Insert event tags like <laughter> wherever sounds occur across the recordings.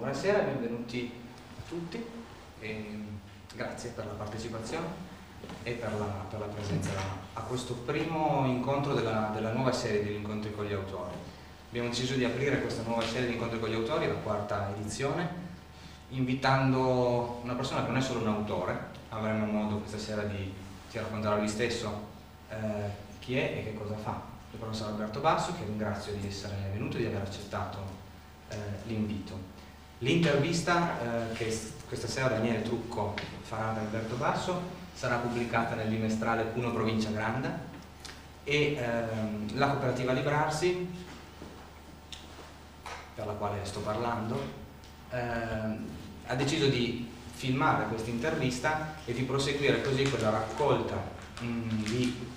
buonasera, benvenuti tutti e grazie per la partecipazione e per la, per la presenza a questo primo incontro della, della nuova serie degli incontri con gli autori. Abbiamo deciso di aprire questa nuova serie di incontri con gli autori, la quarta edizione, invitando una persona che non è solo un autore, avremo modo questa sera di, di raccontare lui stesso eh, chi è e che cosa fa. Il professor Alberto Basso, che ringrazio di essere venuto e di aver accettato eh, l'invito. L'intervista eh, che questa sera Daniele Trucco farà ad Alberto Basso sarà pubblicata nel bimestrale Puno Provincia Granda e ehm, la cooperativa Librarsi, per la quale sto parlando, ehm, ha deciso di filmare questa intervista e di proseguire così quella raccolta mh, di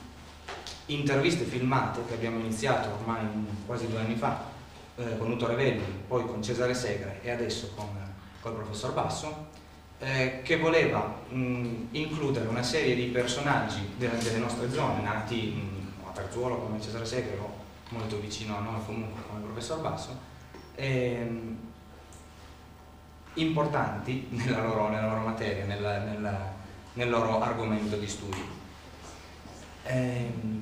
interviste filmate che abbiamo iniziato ormai quasi due anni fa eh, con Uto Revelli, poi con Cesare Segre e adesso con, il professor Basso, eh, che voleva mh, includere una serie di personaggi delle, delle nostre zone, nati mh, a Perzuolo come Cesare Segre o molto vicino a noi comunque come il professor Basso, ehm, importanti <laughs> nella loro, nella loro materia, nella, nella, nel loro argomento di studio. Ehm,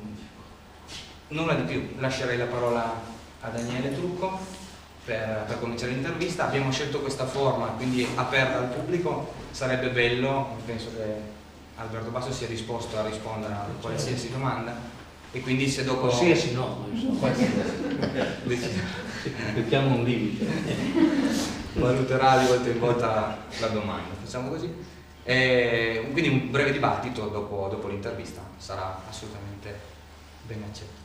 nulla di più, lascerei la parola a Daniele Trucco per, per cominciare l'intervista. Abbiamo scelto questa forma, quindi aperta al pubblico, sarebbe bello, penso che Alberto Basso sia disposto a rispondere a qualsiasi domanda e quindi se dopo... Qualsiasi no, mettiamo un limite. Valuterà di volta in volta la domanda, facciamo così. E quindi un breve dibattito dopo, dopo l'intervista sarà assolutamente ben accetto.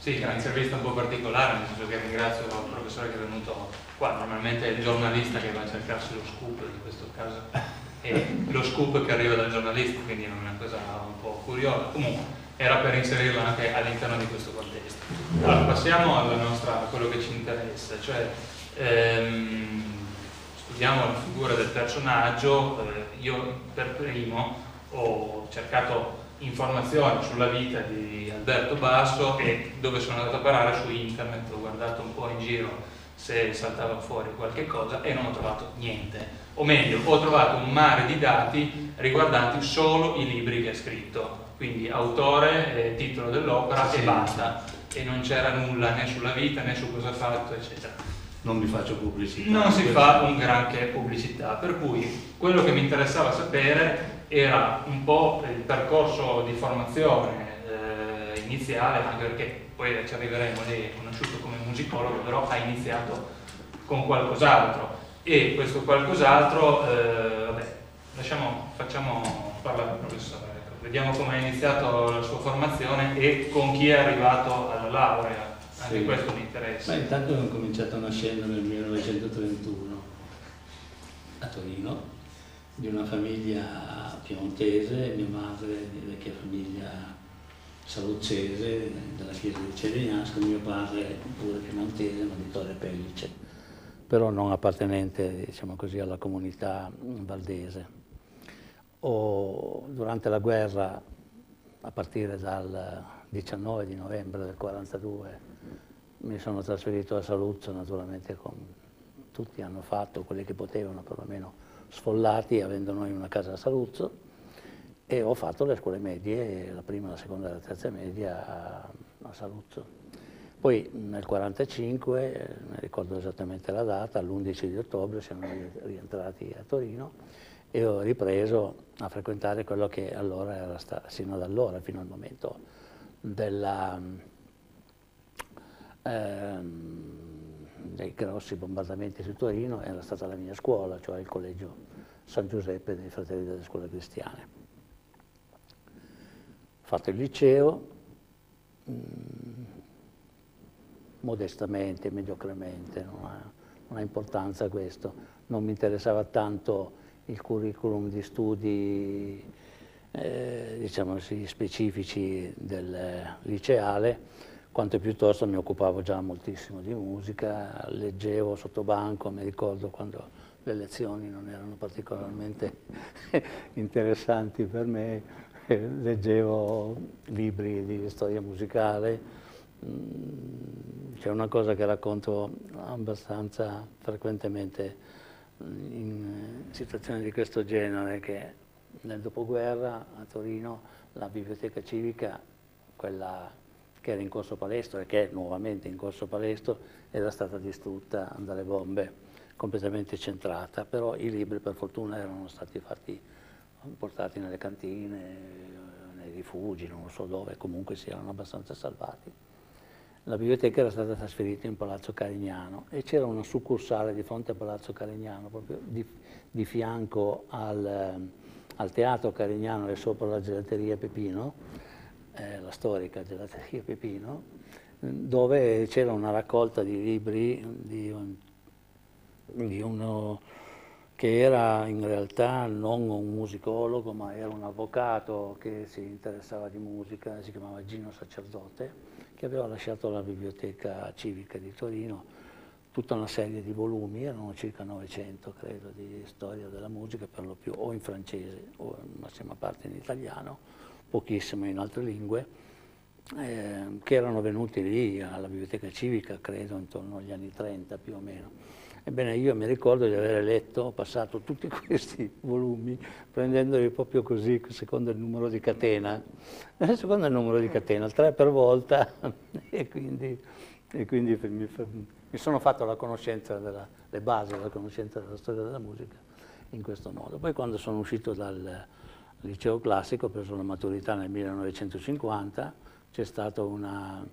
Sì, è un'intervista un po' particolare, nel senso che ringrazio il professore che è venuto qua, normalmente è il giornalista che va a cercarsi lo scoop in questo caso, e lo scoop che arriva dal giornalista, quindi è una cosa un po' curiosa. Comunque, era per inserirlo anche all'interno di questo contesto. Allora, passiamo nostra, a quello che ci interessa, cioè ehm, studiamo la figura del personaggio, eh, io per primo ho cercato informazioni sulla vita di Alberto Basso e dove sono andato a parare su internet, ho guardato un po' in giro se saltava fuori qualche cosa e non ho trovato niente. O meglio, ho trovato un mare di dati riguardanti solo i libri che ha scritto, quindi autore, eh, titolo dell'opera sì. e basta. E non c'era nulla né sulla vita né su cosa ha fatto, eccetera. Non vi faccio pubblicità. Non si fa un granché pubblicità, per cui quello che mi interessava sapere era un po' il percorso di formazione eh, iniziale, anche perché poi ci arriveremo, lei è conosciuto come musicologo, però ha iniziato con qualcos'altro e questo qualcos'altro, eh, vabbè, lasciamo, facciamo parlare il professore, ecco. vediamo come ha iniziato la sua formazione e con chi è arrivato alla laurea, anche sì. questo mi interessa. Beh, intanto ho cominciato nascendo nel 1931 a Torino di una famiglia piemontese, mia madre di vecchia famiglia saluzzese della chiesa di Cerignasco, mio padre pure piemontese ma di Torre Pellice, però non appartenente diciamo così, alla comunità valdese. O, durante la guerra, a partire dal 19 di novembre del 42, mi sono trasferito a Saluzzo, naturalmente come tutti hanno fatto, quelli che potevano perlomeno sfollati avendo noi una casa a Saluzzo e ho fatto le scuole medie, la prima, la seconda e la terza media a, a Saluzzo. Poi nel 1945, eh, ne ricordo esattamente la data, l'11 di ottobre siamo rientrati a Torino e ho ripreso a frequentare quello che allora era stato, sino ad allora, fino al momento della, ehm, dei grossi bombardamenti su Torino era stata la mia scuola, cioè il collegio San Giuseppe dei Fratelli delle Scuole Cristiane. Fatto il liceo, mh, mm, modestamente, mediocremente, non ha, non ha importanza questo, non mi interessava tanto il curriculum di studi eh, diciamo specifici del liceale, quanto piuttosto mi occupavo già moltissimo di musica, leggevo sotto banco, mi ricordo quando le lezioni non erano particolarmente <laughs> interessanti per me, leggevo libri di storia musicale, mm, c'è una cosa che racconto abbastanza frequentemente in situazioni di questo genere, che nel dopoguerra a Torino la biblioteca civica, quella che era in corso Palestro e che è nuovamente in corso Palestro, era stata distrutta dalle bombe, completamente centrata, però i libri per fortuna erano stati fatti, portati nelle cantine, nei rifugi, non so dove, comunque si erano abbastanza salvati. La biblioteca era stata trasferita in Palazzo Carignano e c'era una succursale di fronte a Palazzo Carignano, proprio di, di fianco al, al, Teatro Carignano e sopra la gelateria Pepino, eh, la storica gelateria Pepino, dove c'era una raccolta di libri di, un, di uno che era in realtà non un musicologo, ma era un avvocato che si interessava di musica, si chiamava Gino Sacerdote, che aveva lasciato la biblioteca civica di Torino tutta una serie di volumi, erano circa 900 credo, di storia della musica, per lo più o in francese o in massima parte in italiano, pochissimo in altre lingue, eh, che erano venuti lì alla biblioteca civica, credo, intorno agli anni 30 più o meno. Ebbene, io mi ricordo di aver letto, passato tutti <laughs> questi volumi, prendendoli proprio così, secondo il numero di catena, secondo il numero di catena, tre per volta, <laughs> e quindi, e quindi mi, mi, sono fatto la conoscenza, della, le basi della conoscenza della storia della musica in questo modo. Poi quando sono uscito dal liceo classico, ho preso la maturità nel 1950, c'è stata una,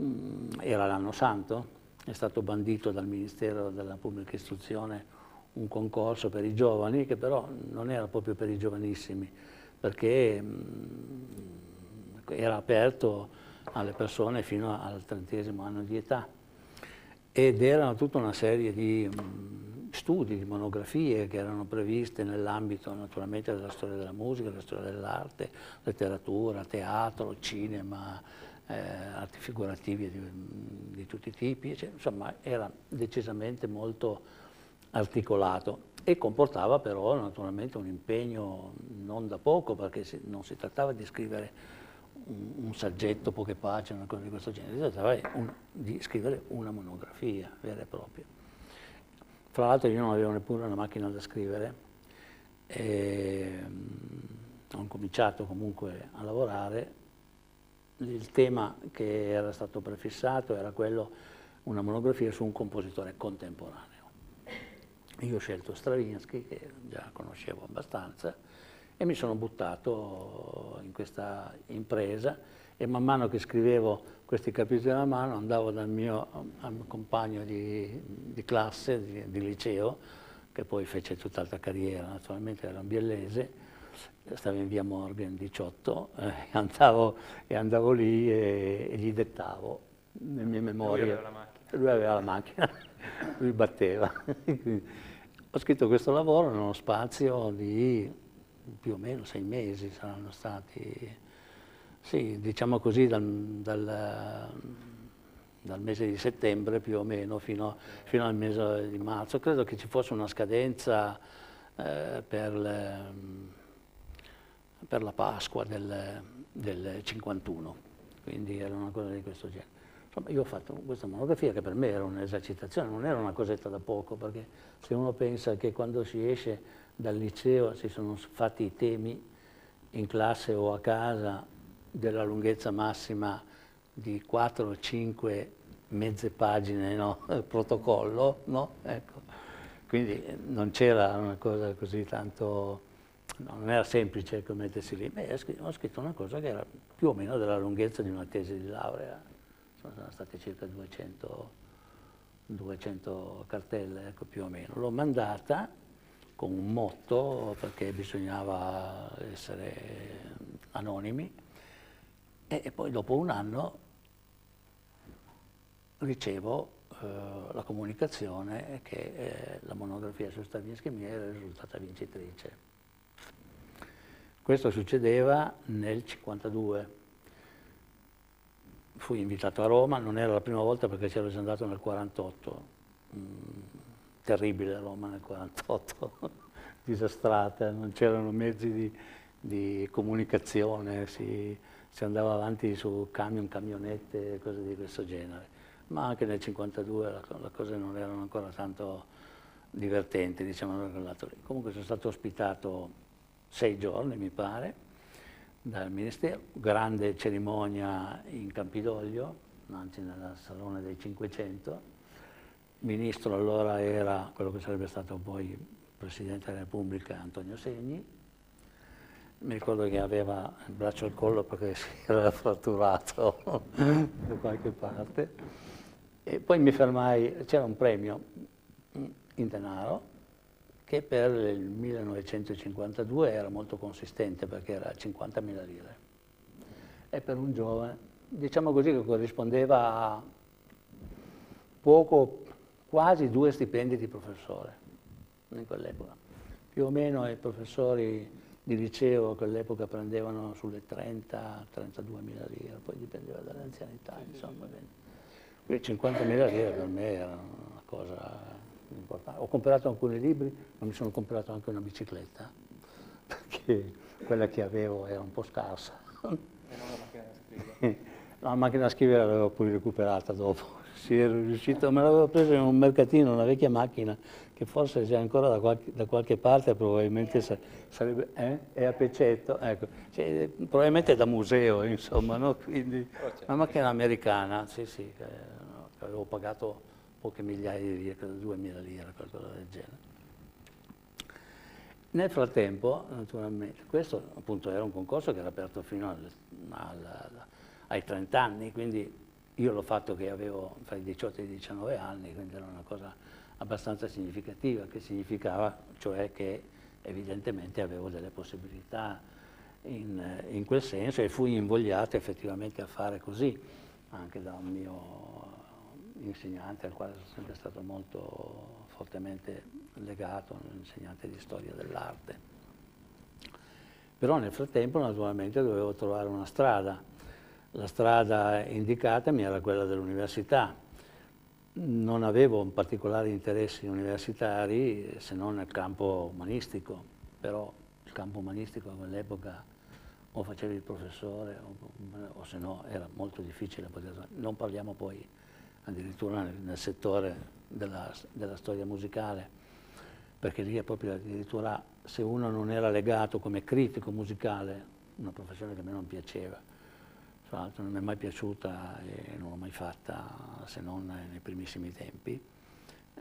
mm, era l'anno santo, è stato bandito dal Ministero della Pubblica Istruzione un concorso per i giovani, che però non era proprio per i giovanissimi, perché mh, era aperto alle persone fino al trentesimo anno di età. Ed erano tutta una serie di mh, studi, di monografie che erano previste nell'ambito naturalmente della storia della musica, della storia dell'arte, letteratura, teatro, cinema, eh, arti figurativi di, di, tutti i tipi, cioè, insomma era decisamente molto articolato e comportava però naturalmente un impegno non da poco perché si, non si trattava di scrivere un, saggetto, poche pagine, una cosa di questo genere, si trattava di scrivere una monografia vera e propria. Fra l'altro io non avevo neppure una macchina da scrivere e mm, ho cominciato comunque a lavorare il tema che era stato prefissato era quello, una monografia su un compositore contemporaneo. Io ho scelto Stravinsky, che già conoscevo abbastanza, e mi sono buttato in questa impresa e man mano che scrivevo questi capitoli alla mano andavo dal mio, mio compagno di, di classe, di, di, liceo, che poi fece tutt'altra carriera, naturalmente era un biellese, stavo in via Morgan 18, eh, <laughs> andavo, e andavo lì e, e, gli dettavo le mie memorie. Lui aveva la macchina. Lui aveva la macchina, <laughs> lui batteva. <laughs> ho scritto questo lavoro in uno spazio di più o meno sei mesi, saranno stati, sì, diciamo così, dal, dal, dal mese di settembre più o meno fino, fino, al mese di marzo. Credo che ci fosse una scadenza eh, per... Le, per la Pasqua del, del 51, quindi era una cosa di questo genere. Insomma, io ho fatto questa monografia che per me era un'esercitazione, non era una cosetta da poco, perché se uno pensa che quando si esce dal liceo si sono fatti i temi in classe o a casa della lunghezza massima di 4 o 5 mezze pagine, no? <laughs> protocollo, no? Ecco. Quindi non c'era una cosa così tanto No, non era semplice mettersi lì, Beh, ho scritto una cosa che era più o meno della lunghezza di una tesi di laurea, sono state circa 200, 200 cartelle, ecco più o meno. L'ho mandata con un motto perché bisognava essere anonimi e, poi dopo un anno ricevo eh, la comunicazione che eh, la monografia su Stravinsky mi era risultata vincitrice. Questo succedeva nel 52. Fui invitato a Roma, non era la prima volta perché c'ero già andato nel 48. Mm, terribile Roma nel 48, <laughs> disastrata, non c'erano mezzi di, di comunicazione, si, si, andava avanti su camion, camionette, cose di questo genere. ma anche nel 52 le cose non erano ancora tanto divertenti, diciamo, Comunque sono stato ospitato sei giorni, mi pare, dal Ministero, grande cerimonia in Campidoglio, anzi nel Salone dei 500. Il ministro allora era quello che sarebbe stato poi Presidente della Repubblica Antonio Segni. Mi ricordo che aveva il braccio al collo perché <laughs> si era fratturato da qualche parte. E poi mi fermai, c'era un premio in denaro che per il 1952 era molto consistente perché era 50.000 lire. E per un giovane, diciamo così, che corrispondeva a poco, quasi due stipendi di professore in quell'epoca. Più o meno i professori di liceo a quell'epoca prendevano sulle 30-32 mila lire, poi dipendeva dall'anzianità, insomma. Quindi 50 mila lire per me era una cosa importante. Ho comprato alcuni libri, ma mi sono comprato anche una bicicletta, <laughs> perché quella che avevo era un po' scarsa. E non la macchina da scrivere? <laughs> la macchina da scrivere l'avevo poi recuperata dopo. <laughs> Sì, ero riuscito, me l'avevo presa in un mercatino, una vecchia macchina, che forse c'è ancora da qualche, da qualche parte, probabilmente sarebbe, eh? è a Pecetto, ecco. cioè, probabilmente da museo, insomma, no? Quindi, una macchina americana, sì, sì, che, che avevo pagato poche migliaia di lire, credo 2000 lire, qualcosa del genere. Nel frattempo, naturalmente, questo appunto era un concorso che era aperto fino al, al, ai 30 anni, quindi io l'ho fatto che avevo fra i 18 e i 19 anni, quindi era una cosa abbastanza significativa, che significava cioè che evidentemente avevo delle possibilità in, in quel senso e fui invogliato effettivamente a fare così, anche da un mio insegnante al quale sono sempre stato molto fortemente legato, un insegnante di storia dell'arte. Però nel frattempo naturalmente dovevo trovare una strada. La strada indicata mi era quella dell'università. Non avevo particolari interessi universitari se non nel campo umanistico, però il campo umanistico a quell'epoca o facevi il professore o, o se no era molto difficile poter... Non parliamo poi addirittura nel, nel settore della, della, storia musicale, perché lì è proprio addirittura se uno non era legato come critico musicale, una professione che a me non piaceva, tra l'altro non mi è mai piaciuta e non l'ho mai fatta se non nei primissimi tempi,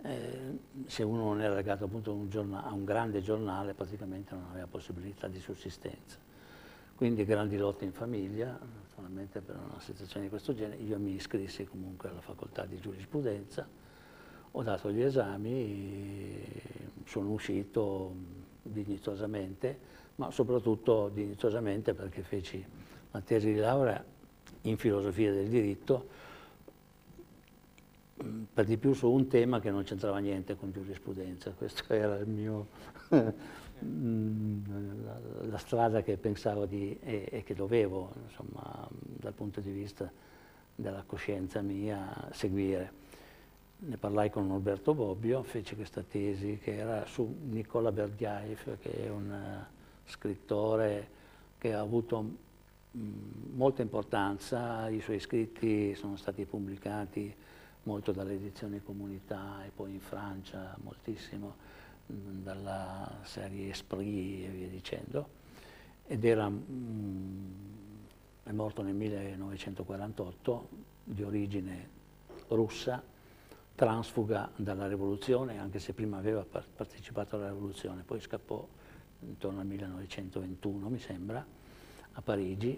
eh, se uno non era legato appunto un, a un grande giornale praticamente non aveva possibilità di sussistenza. Quindi grandi lotte in famiglia, naturalmente per una situazione di questo genere, io mi iscrissi comunque alla facoltà di giurisprudenza, ho dato gli esami, sono uscito dignitosamente, ma soprattutto dignitosamente perché feci la tesi di laurea in filosofia del diritto, per di più su un tema che non c'entrava niente con giurisprudenza, questo <laughs> era il mio Mm, la, strada che pensavo di, e, e, che dovevo, insomma, dal punto di vista della coscienza mia, seguire. Ne parlai con Norberto Bobbio, fece questa tesi che era su Nicola Berdiaev, che è un uh, scrittore che ha avuto molta importanza, i suoi scritti sono stati pubblicati molto dalle edizioni Comunità e poi in Francia moltissimo dalla serie Esprit e via dicendo, ed era, è morto nel 1948, di origine russa, transfuga dalla rivoluzione, anche se prima aveva partecipato alla rivoluzione, poi scappò intorno al 1921, mi sembra, a Parigi,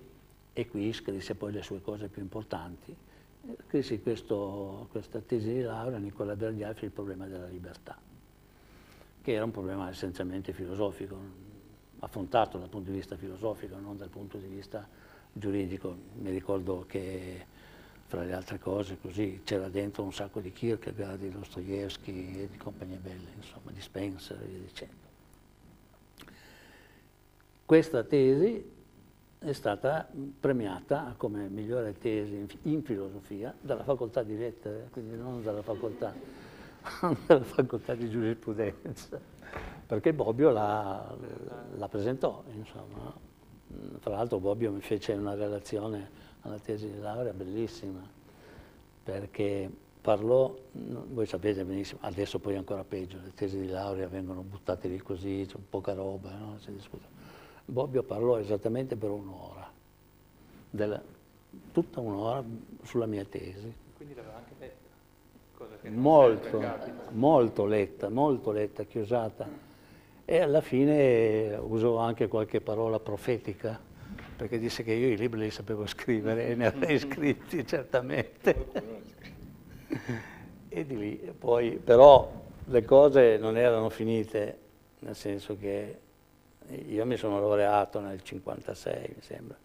e qui scrisse poi le sue cose più importanti. Scrisse questa tesi di laurea, Nicola Berghiafi, il problema della libertà che era un problema essenzialmente filosofico, affrontato dal punto di vista filosofico, non dal punto di vista giuridico. Mi ricordo che fra le altre cose così c'era dentro un sacco di Kierkegaard, di Dostoevsky e di compagnie belle, insomma, di Spencer e via dicendo. Questa tesi è stata premiata come migliore tesi in filosofia dalla facoltà di lettere, quindi non dalla facoltà <laughs> della facoltà di giurisprudenza, perché Bobbio la, la presentò, insomma. Tra l'altro Bobbio mi fece una relazione alla tesi di laurea bellissima, perché parlò, voi sapete benissimo, adesso poi ancora peggio, le tesi di laurea vengono buttate lì così, c'è poca roba, no? si discute. Bobbio parlò esattamente per un'ora, tutta un'ora sulla mia tesi. Quindi l'aveva anche letta? Cosa che molto, molto letta, molto letta, chiusata. E alla fine usò anche qualche parola profetica, perché disse che io i libri li sapevo scrivere e ne avrei scritti certamente e di lì poi, però le cose non erano finite, nel senso che io mi sono laureato nel 56, mi sembra,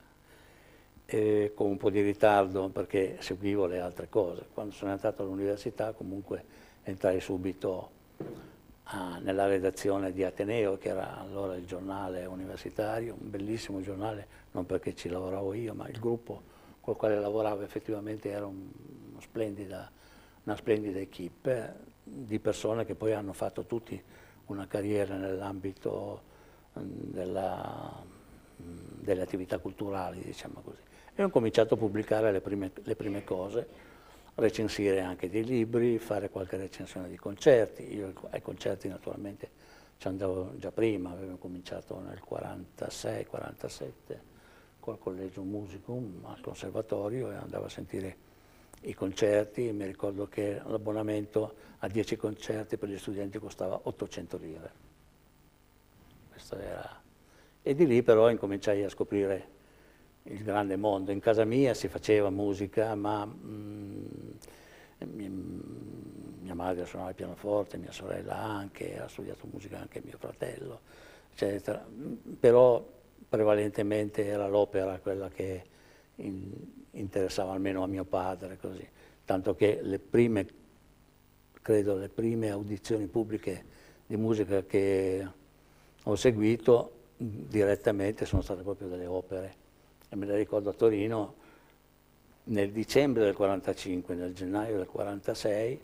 con un po' di ritardo perché seguivo le altre cose. Quando sono entrato all'università comunque entrai subito a, nella redazione di Ateneo, che era allora il giornale universitario, un bellissimo giornale, non perché ci lavoravo io, ma il gruppo col quale lavoravo effettivamente era un, uno splendida una splendida equipe di persone che poi hanno fatto tutti una carriera nell'ambito mm, delle attività culturali, diciamo così. E ho cominciato a pubblicare le prime, le prime cose, recensire anche dei libri, fare qualche recensione di concerti. Io ai concerti naturalmente ci andavo già prima, avevo cominciato nel 46-47 col Collegio Musicum al conservatorio e andavo a sentire i concerti, mi ricordo che l'abbonamento a 10 concerti per gli studenti costava 800 lire. Questo era... E di lì però incominciai a scoprire il grande mondo. In casa mia si faceva musica, ma mm, mia, mia madre suonava il pianoforte, mia sorella anche, ha studiato musica anche mio fratello, eccetera. Però prevalentemente era l'opera quella che in, interessava almeno a mio padre, così. tanto che le prime, credo, le prime audizioni pubbliche di musica che ho seguito direttamente sono state proprio delle opere. E me le ricordo a Torino nel dicembre del 45, nel gennaio del 46,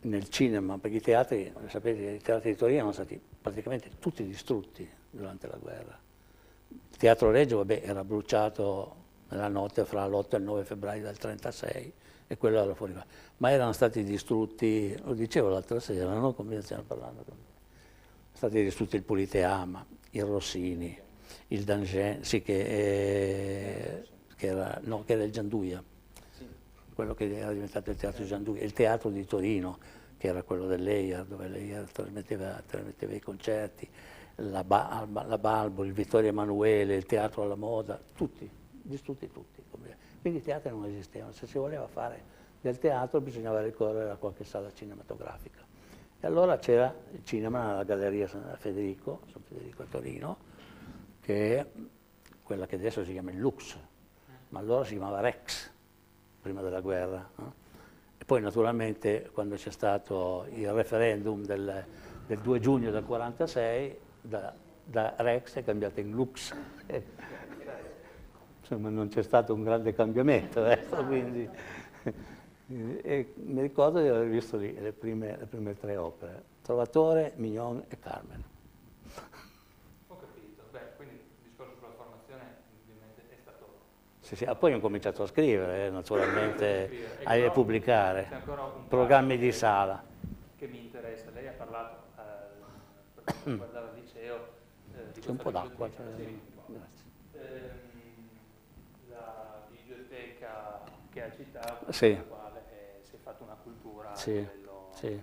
nel cinema, perché i teatri, sapete, i teatri di Torino sono stati praticamente tutti distrutti durante la guerra. Il Teatro Reggio, vabbè, era bruciato nella notte fra l'8 e il 9 febbraio del 36 e quello era fuori qua. Ma erano stati distrutti, lo dicevo l'altra sera, no? come stiamo parlando con. Stati distrutti il Politeama, il Rossini, il Dangen, sì che, eh, che, era, no, che era il Gianduia, quello che era diventato il teatro Gianduia, il teatro di Torino, che era quello dell'Eia, dove l'Eia trasmetteva, trasmetteva i concerti, la, ba, la Balbo, il Vittorio Emanuele, il teatro alla moda, tutti distrutti tutti. Quindi i teatri non esistevano, se si voleva fare del teatro bisognava ricorrere a qualche sala cinematografica. E allora c'era il cinema nella Galleria San Federico, San Federico a Torino, che è quella che adesso si chiama il Lux, ma allora si chiamava Rex, prima della guerra. No? E poi naturalmente quando c'è stato il referendum del, del 2 giugno del 1946, da, da Rex è cambiato in Lux <laughs> insomma non c'è stato un grande cambiamento adesso, quindi e mi ricordo di aver visto lì le prime, le prime tre opere, Trovatore, Mignon e Carmen. Ho capito, beh, quindi il discorso sulla formazione ovviamente è stato... Sì, sì, poi ho cominciato a scrivere, eh, naturalmente, <laughs> a, a pubblicare, programmi di sala. Che mi interessa, lei ha parlato, eh, per <clears throat> quanto riguardava il liceo, eh, di C'è un po' d'acqua. Cioè, sì. che ha citato, sì. nella quale eh, si è fatta una cultura sì. a livello sì.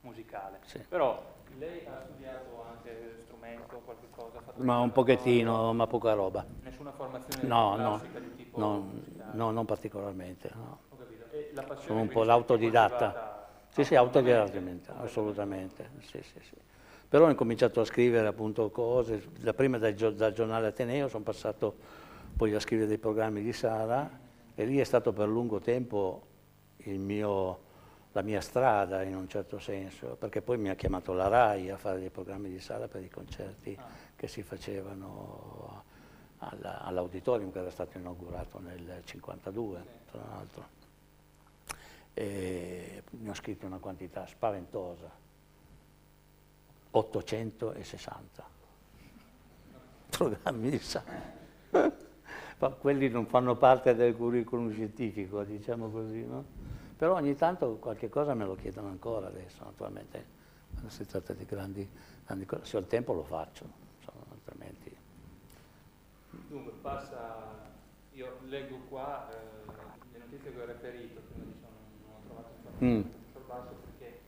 musicale. Però lei ha studiato anche strumento, qualche cosa? Ma un pochettino, ma poca roba. Nessuna formazione no, no, di tipo no, no, non particolarmente. No. La Sono un po' l'autodidatta. Sì, sì, autodidattamente, assolutamente. Sì, sì, sì. Però ho incominciato a scrivere appunto cose, da prima dal, dal giornale Ateneo sono passato poi a scrivere dei programmi di sala e lì è stato per lungo tempo mio, la mia strada in un certo senso, perché poi mi ha chiamato la RAI a fare dei programmi di sala per i concerti ah. che si facevano all'auditorium che era stato inaugurato nel 1952, tra l'altro. E ne ho scritto una quantità spaventosa, 860 <laughs> programmi di sala <laughs> quelli non fanno parte del curriculum scientifico, diciamo così, no? Però ogni tanto qualche cosa me lo chiedono ancora adesso, naturalmente, quando si tratta di grandi, grandi cose. Se ho il tempo lo faccio, insomma, altrimenti... Dunque, passa, io leggo qua eh, le notizie che ho reperito, prima di ciò non, ho trovato informazioni mm. sul basso perché,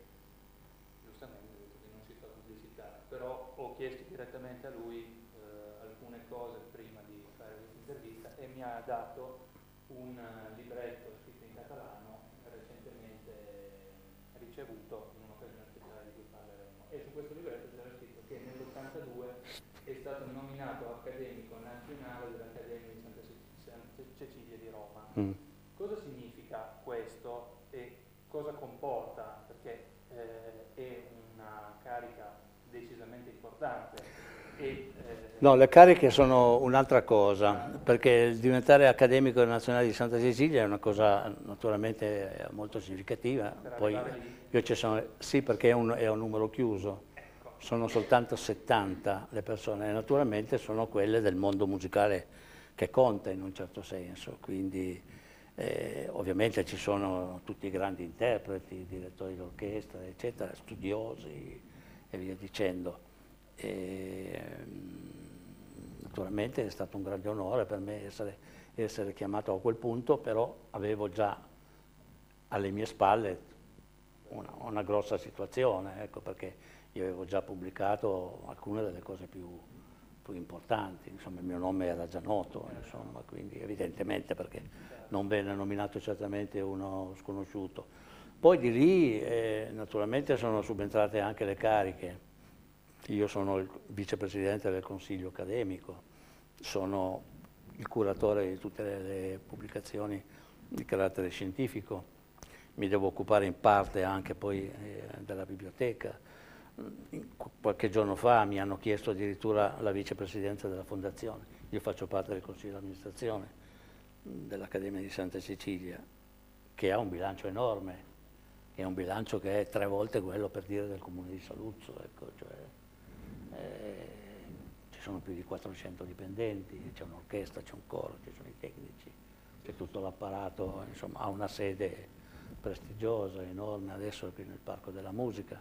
giustamente, ho detto che non si fa pubblicità, però ho chiesto direttamente a lui eh, alcune cose prima di fare questa intervista e mi ha dato un libretto scritto in catalano recentemente ricevuto in un'occasione speciale di cui parleremo. E su questo libretto c'era scritto che nell'82 è stato nominato accademico nazionale dell'Accademia di Santa Cecilia di Roma. Mm. Cosa significa questo e cosa comporta? Perché eh, è una carica decisamente importante. E, eh, no, le cariche sono un'altra cosa, perché diventare accademico nazionale di Santa Cecilia è una cosa naturalmente molto significativa. Poi io ci sono, sì, perché è un, è un numero chiuso, ecco. sono soltanto 70 le persone e naturalmente sono quelle del mondo musicale che conta in un certo senso, quindi eh, ovviamente ci sono tutti i grandi interpreti, direttori d'orchestra, eccetera, studiosi e via dicendo. E, naturalmente è stato un grande onore per me essere, essere chiamato a quel punto, però avevo già alle mie spalle una, una grossa situazione, ecco, perché io avevo già pubblicato alcune delle cose più, più importanti, insomma il mio nome era già noto, insomma, quindi evidentemente perché non venne nominato certamente uno sconosciuto. Poi di lì eh, naturalmente sono subentrate anche le cariche, io sono il vicepresidente del consiglio accademico, sono il curatore di tutte le, le pubblicazioni di carattere scientifico, mi devo occupare in parte anche poi eh, della biblioteca. Qualche giorno fa mi hanno chiesto addirittura la vicepresidenza della fondazione, io faccio parte del consiglio di amministrazione dell'Accademia di Santa Cecilia, che ha un bilancio enorme, è un bilancio che è tre volte quello per dire del comune di Saluzzo. Ecco, cioè, eh, ci sono più di 400 dipendenti, c'è un'orchestra, c'è un coro, ci sono i tecnici, c'è tutto l'apparato, insomma ha una sede prestigiosa, enorme, adesso è qui nel Parco della Musica,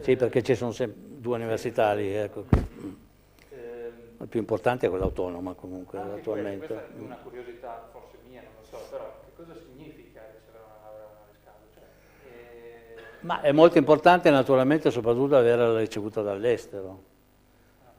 Sì, perché ci sono due università lì, ecco. Ehm, La più importante è quella autonoma comunque Anche attualmente. Questa è una curiosità forse mia, non lo so, però che cosa significa ricevere una laurea causa? Cioè, eh... Ma è molto importante naturalmente soprattutto averla ricevuta dall'estero,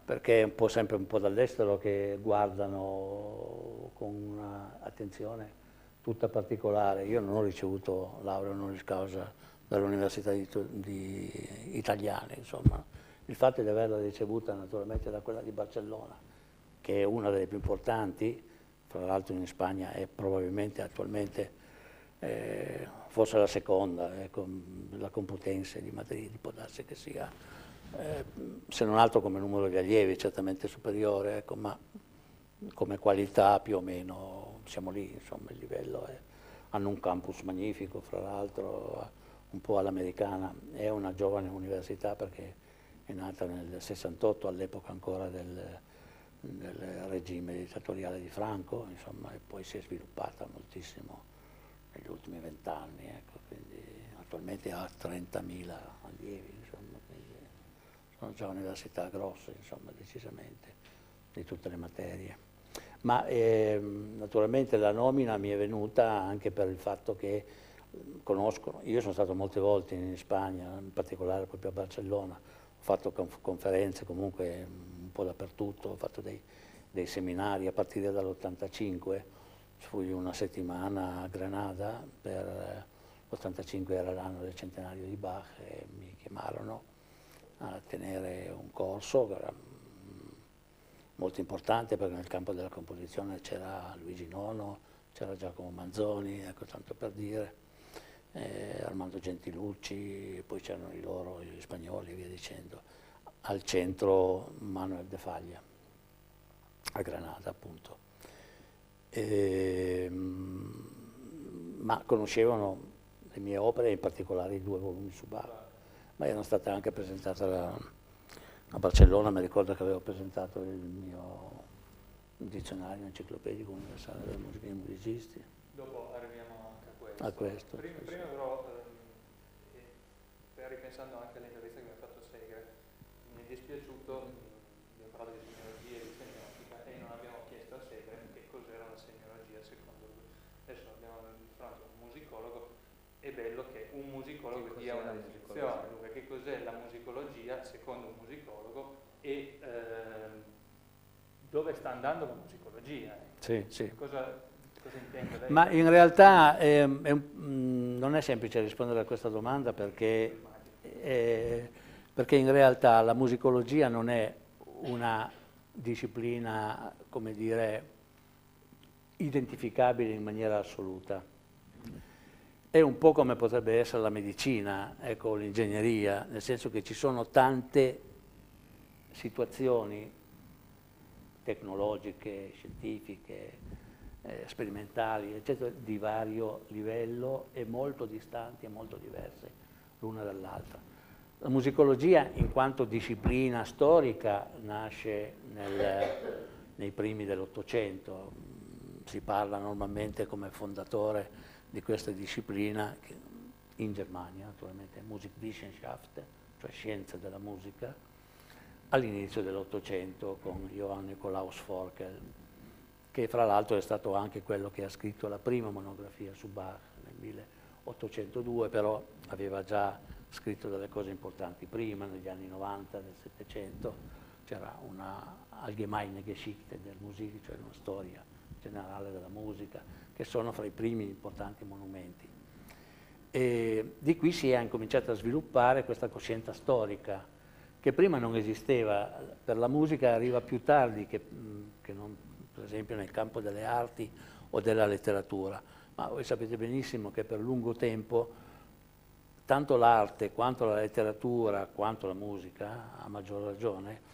perché è un po' sempre un po' dall'estero che guardano con attenzione tutta particolare. Io non ho ricevuto laurea honoris causa dall'Università Italiane, insomma. Il fatto di averla ricevuta naturalmente da quella di Barcellona, che è una delle più importanti, fra l'altro in Spagna è probabilmente attualmente eh, forse la seconda, ecco, la Complutense di Madrid, può darsi che sia, eh, se non altro come numero di allievi, certamente superiore, ecco, ma come qualità più o meno siamo lì, insomma, il livello è, hanno un campus magnifico, fra l'altro un po' all'americana, è una giovane università perché è nata nel 68, all'epoca ancora del, del, regime dittatoriale di Franco, insomma, e poi si è sviluppata moltissimo negli ultimi vent'anni, ecco, attualmente ha 30.000 allievi, insomma, quindi sono già università grosse, insomma, decisamente, di tutte le materie. Ma eh, naturalmente la nomina mi è venuta anche per il fatto che conoscono, io sono stato molte volte in Spagna, in particolare proprio a Barcellona, ho fatto conferenze comunque un po' dappertutto, ho fatto dei, dei seminari a partire dall'85, fui una settimana a Granada, per l'85 era l'anno del centenario di Bach e mi chiamarono a tenere un corso, molto importante perché nel campo della composizione c'era Luigi Nono, c'era Giacomo Manzoni, ecco tanto per dire. Eh, Armando Gentilucci, poi c'erano i loro, gli spagnoli e via dicendo, al centro Manuel de Faglia, a Granada appunto. E, ehm, ma conoscevano le mie opere, in particolare i due volumi su Bach, ma erano state anche presentate a, a Barcellona, mi ricordo che avevo presentato il mio dizionario enciclopedico universale della musica dei musicisti. Dopo a questo. Prima, prima però, eh, ripensando anche all'intervista che mi ha fatto Segre, mi è dispiaciuto, abbiamo parlato di segnologia e di semiotica e non abbiamo chiesto a Segre che cos'era la semiotica secondo lui. Adesso abbiamo di fronte un musicologo, è bello che un musicologo Che dia una definizione, che cos'è la musicologia secondo un musicologo e ehm, dove sta andando la musicologia. Sì, sì. Cosa? Ma in realtà mm, non è semplice rispondere a questa domanda perché, eh, perché in realtà la musicologia non è una disciplina, come dire, identificabile in maniera assoluta. È un po' come potrebbe essere la medicina, ecco, l'ingegneria, nel senso che ci sono tante situazioni tecnologiche, scientifiche, eh, sperimentali, eccetera, di vario livello e molto distanti e molto diverse l'una dall'altra. La musicologia, in quanto disciplina storica, nasce nel- nei primi dell'Ottocento. Si parla normalmente come fondatore di questa disciplina che- in Germania, naturalmente, Musikwissenschaft, cioè scienza della musica, all'inizio dell'Ottocento con Johann Nikolaus Forkel, che fra l'altro è stato anche quello che ha scritto la prima monografia su Bach nel 1802, però aveva già scritto delle cose importanti prima, negli anni 90 del Settecento, c'era una Allgemeine Geschichte der Musik, cioè una storia generale della musica, che sono fra i primi importanti monumenti. E di qui si è incominciata a sviluppare questa coscienza storica, che prima non esisteva, per la musica arriva più tardi che, che non, per esempio nel campo delle arti o della letteratura, ma voi sapete benissimo che per lungo tempo tanto l'arte quanto la letteratura quanto la musica, a maggior ragione,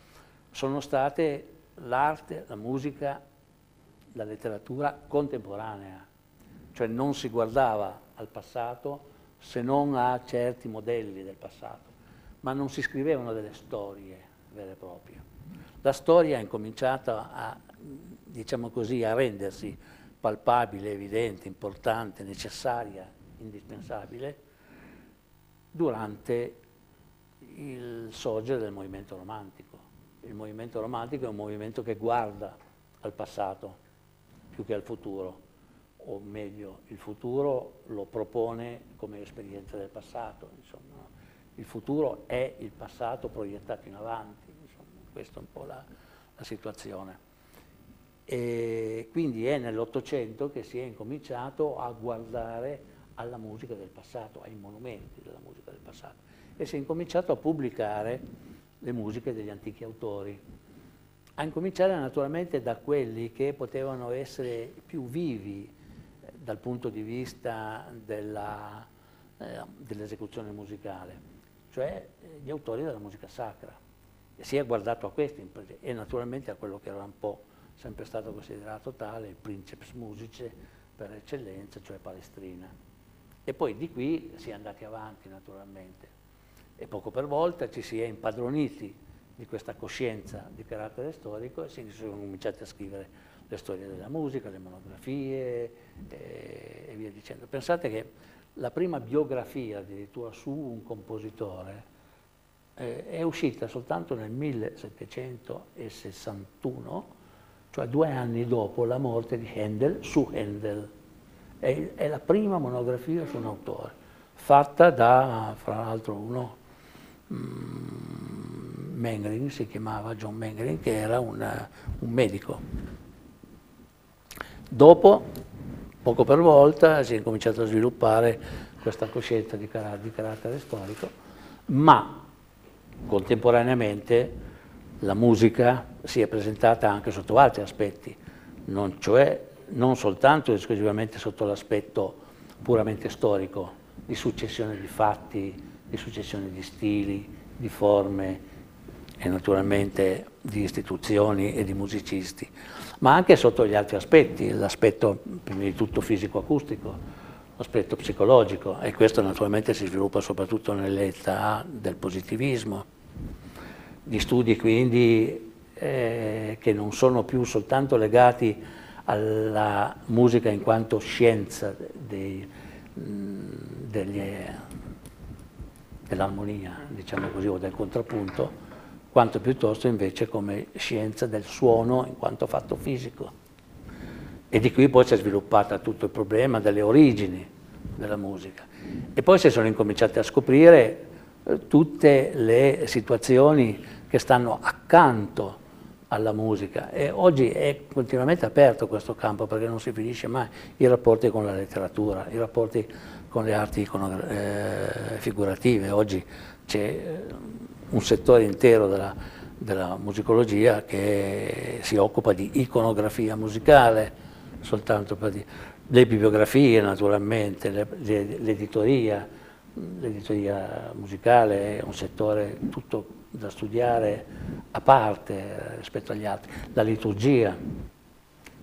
sono state l'arte, la musica, la letteratura contemporanea, cioè non si guardava al passato se non a certi modelli del passato, ma non si scrivevano delle storie vere e proprie. La storia è incominciata a, diciamo così, a rendersi palpabile, evidente, importante, necessaria, indispensabile durante il sorgere del movimento romantico. Il movimento romantico è un movimento che guarda al passato più che al futuro, o meglio, il futuro lo propone come esperienza del passato, insomma. Il futuro è il passato proiettato in avanti, insomma. questa è un po' la, la situazione. E quindi è nell'Ottocento che si è incominciato a guardare alla musica del passato, ai monumenti della musica del passato e si è incominciato a pubblicare le musiche degli antichi autori. A incominciare naturalmente da quelli che potevano essere più vivi eh, dal punto di vista eh, dell'esecuzione musicale, cioè eh, gli autori della musica sacra. E si è guardato a questi e naturalmente a quello che era un po' sempre stato considerato tale, il princeps musice per eccellenza, cioè Palestrina. E poi di qui si è andati avanti naturalmente e poco per volta ci si è impadroniti di questa coscienza di carattere storico e si sono cominciati a scrivere le storie della musica, le monografie e, via dicendo. Pensate che la prima biografia addirittura su un compositore eh, è uscita soltanto nel 1761, cioè due anni dopo la morte di Handel su Handel. È, è la prima monografia su un autore, fatta da, fra l'altro, uno, mm, Mengrin, si chiamava John Mengrin, che era una- un medico. Dopo, poco per volta, si è cominciato a sviluppare questa coscienza di cara- di carattere storico, ma contemporaneamente la musica si è presentata anche sotto altri aspetti, non, cioè non soltanto esclusivamente sotto l'aspetto puramente storico, di successione di fatti, di successione di stili, di forme e naturalmente di istituzioni e di musicisti, ma anche sotto gli altri aspetti, l'aspetto prima di tutto fisico-acustico, l'aspetto psicologico e questo naturalmente si sviluppa soprattutto nell'età del positivismo, di studi quindi eh, che non sono più soltanto legati alla musica in quanto scienza dell'armonia, diciamo così, o del contrappunto, quanto piuttosto invece come scienza del suono in quanto fatto fisico. E di qui poi si è sviluppata tutto il problema delle origini della musica. E poi si sono incominciate a scoprire tutte le situazioni che stanno accanto alla musica. E oggi è continuamente aperto questo campo perché non si finisce mai, i rapporti con la letteratura, i rapporti con le arti eh, figurative, oggi c'è eh, un settore intero della, della, musicologia che si occupa di iconografia musicale, soltanto per dire, le bibliografie naturalmente, l'editoria, l'editoria musicale è un settore tutto da studiare a parte rispetto agli altri, la liturgia,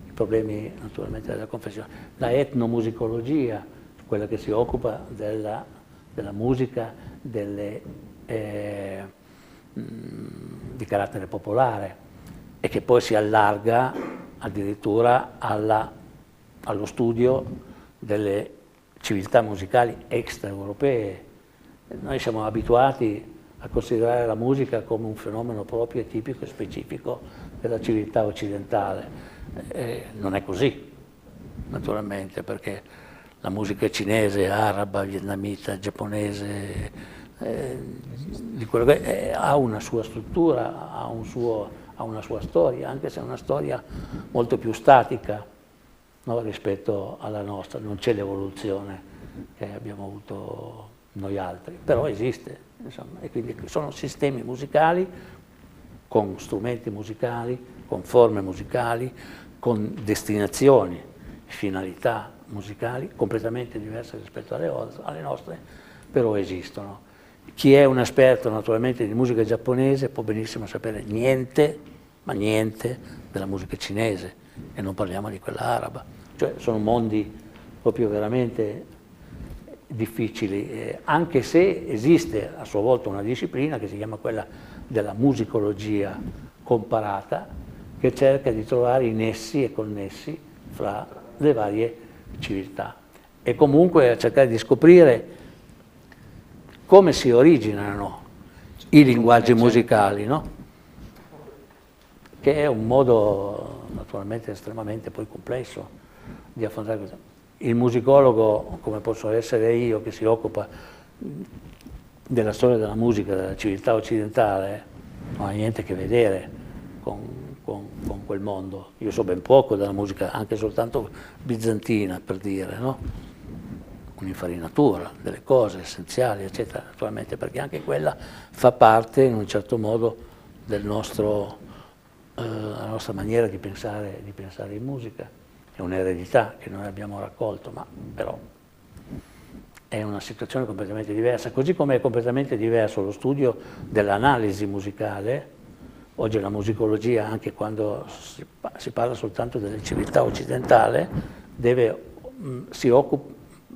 i problemi naturalmente della confessione, la etnomusicologia, quella che si occupa della, della musica delle, eh, di carattere popolare e che poi si allarga addirittura alla, allo studio delle civiltà musicali extraeuropee. Noi siamo abituati a considerare la musica come un fenomeno proprio tipico e specifico della civiltà occidentale. E non è così, naturalmente, perché la musica cinese, araba, vietnamita, giapponese, eh, eh, ha una sua struttura, ha, un suo, ha, una sua storia, anche se è una storia molto più statica no, rispetto alla nostra, non c'è l'evoluzione che abbiamo avuto noi altri, però esiste. Insomma, e quindi sono sistemi musicali con strumenti musicali, con forme musicali, con destinazioni, finalità musicali completamente diverse rispetto alle, alle nostre, però esistono. Chi è un esperto naturalmente di musica giapponese può benissimo sapere niente, ma niente della musica cinese, e non parliamo di quella araba. Cioè sono mondi proprio veramente difficili, eh, anche se esiste a sua volta una disciplina che si chiama quella della musicologia comparata, che cerca di trovare i nessi e connessi fra le varie civiltà e comunque a cercare di scoprire come si originano i linguaggi musicali, no? che è un modo naturalmente estremamente poi complesso di affrontare questo il musicologo, come posso essere io, che si occupa della storia della musica della civiltà occidentale, non ha niente a che vedere con, con, con, quel mondo. Io so ben poco della musica, anche soltanto bizantina, per dire, no? un'infarinatura delle cose essenziali, eccetera, naturalmente, perché anche quella fa parte, in un certo modo, del nostro, eh, della nostra maniera di pensare, di pensare in musica. È un'eredità che noi abbiamo raccolto, ma però è una situazione completamente diversa, così come è completamente diverso lo studio dell'analisi musicale, oggi la musicologia, anche quando si parla soltanto delle civiltà occidentali, deve, si occupa,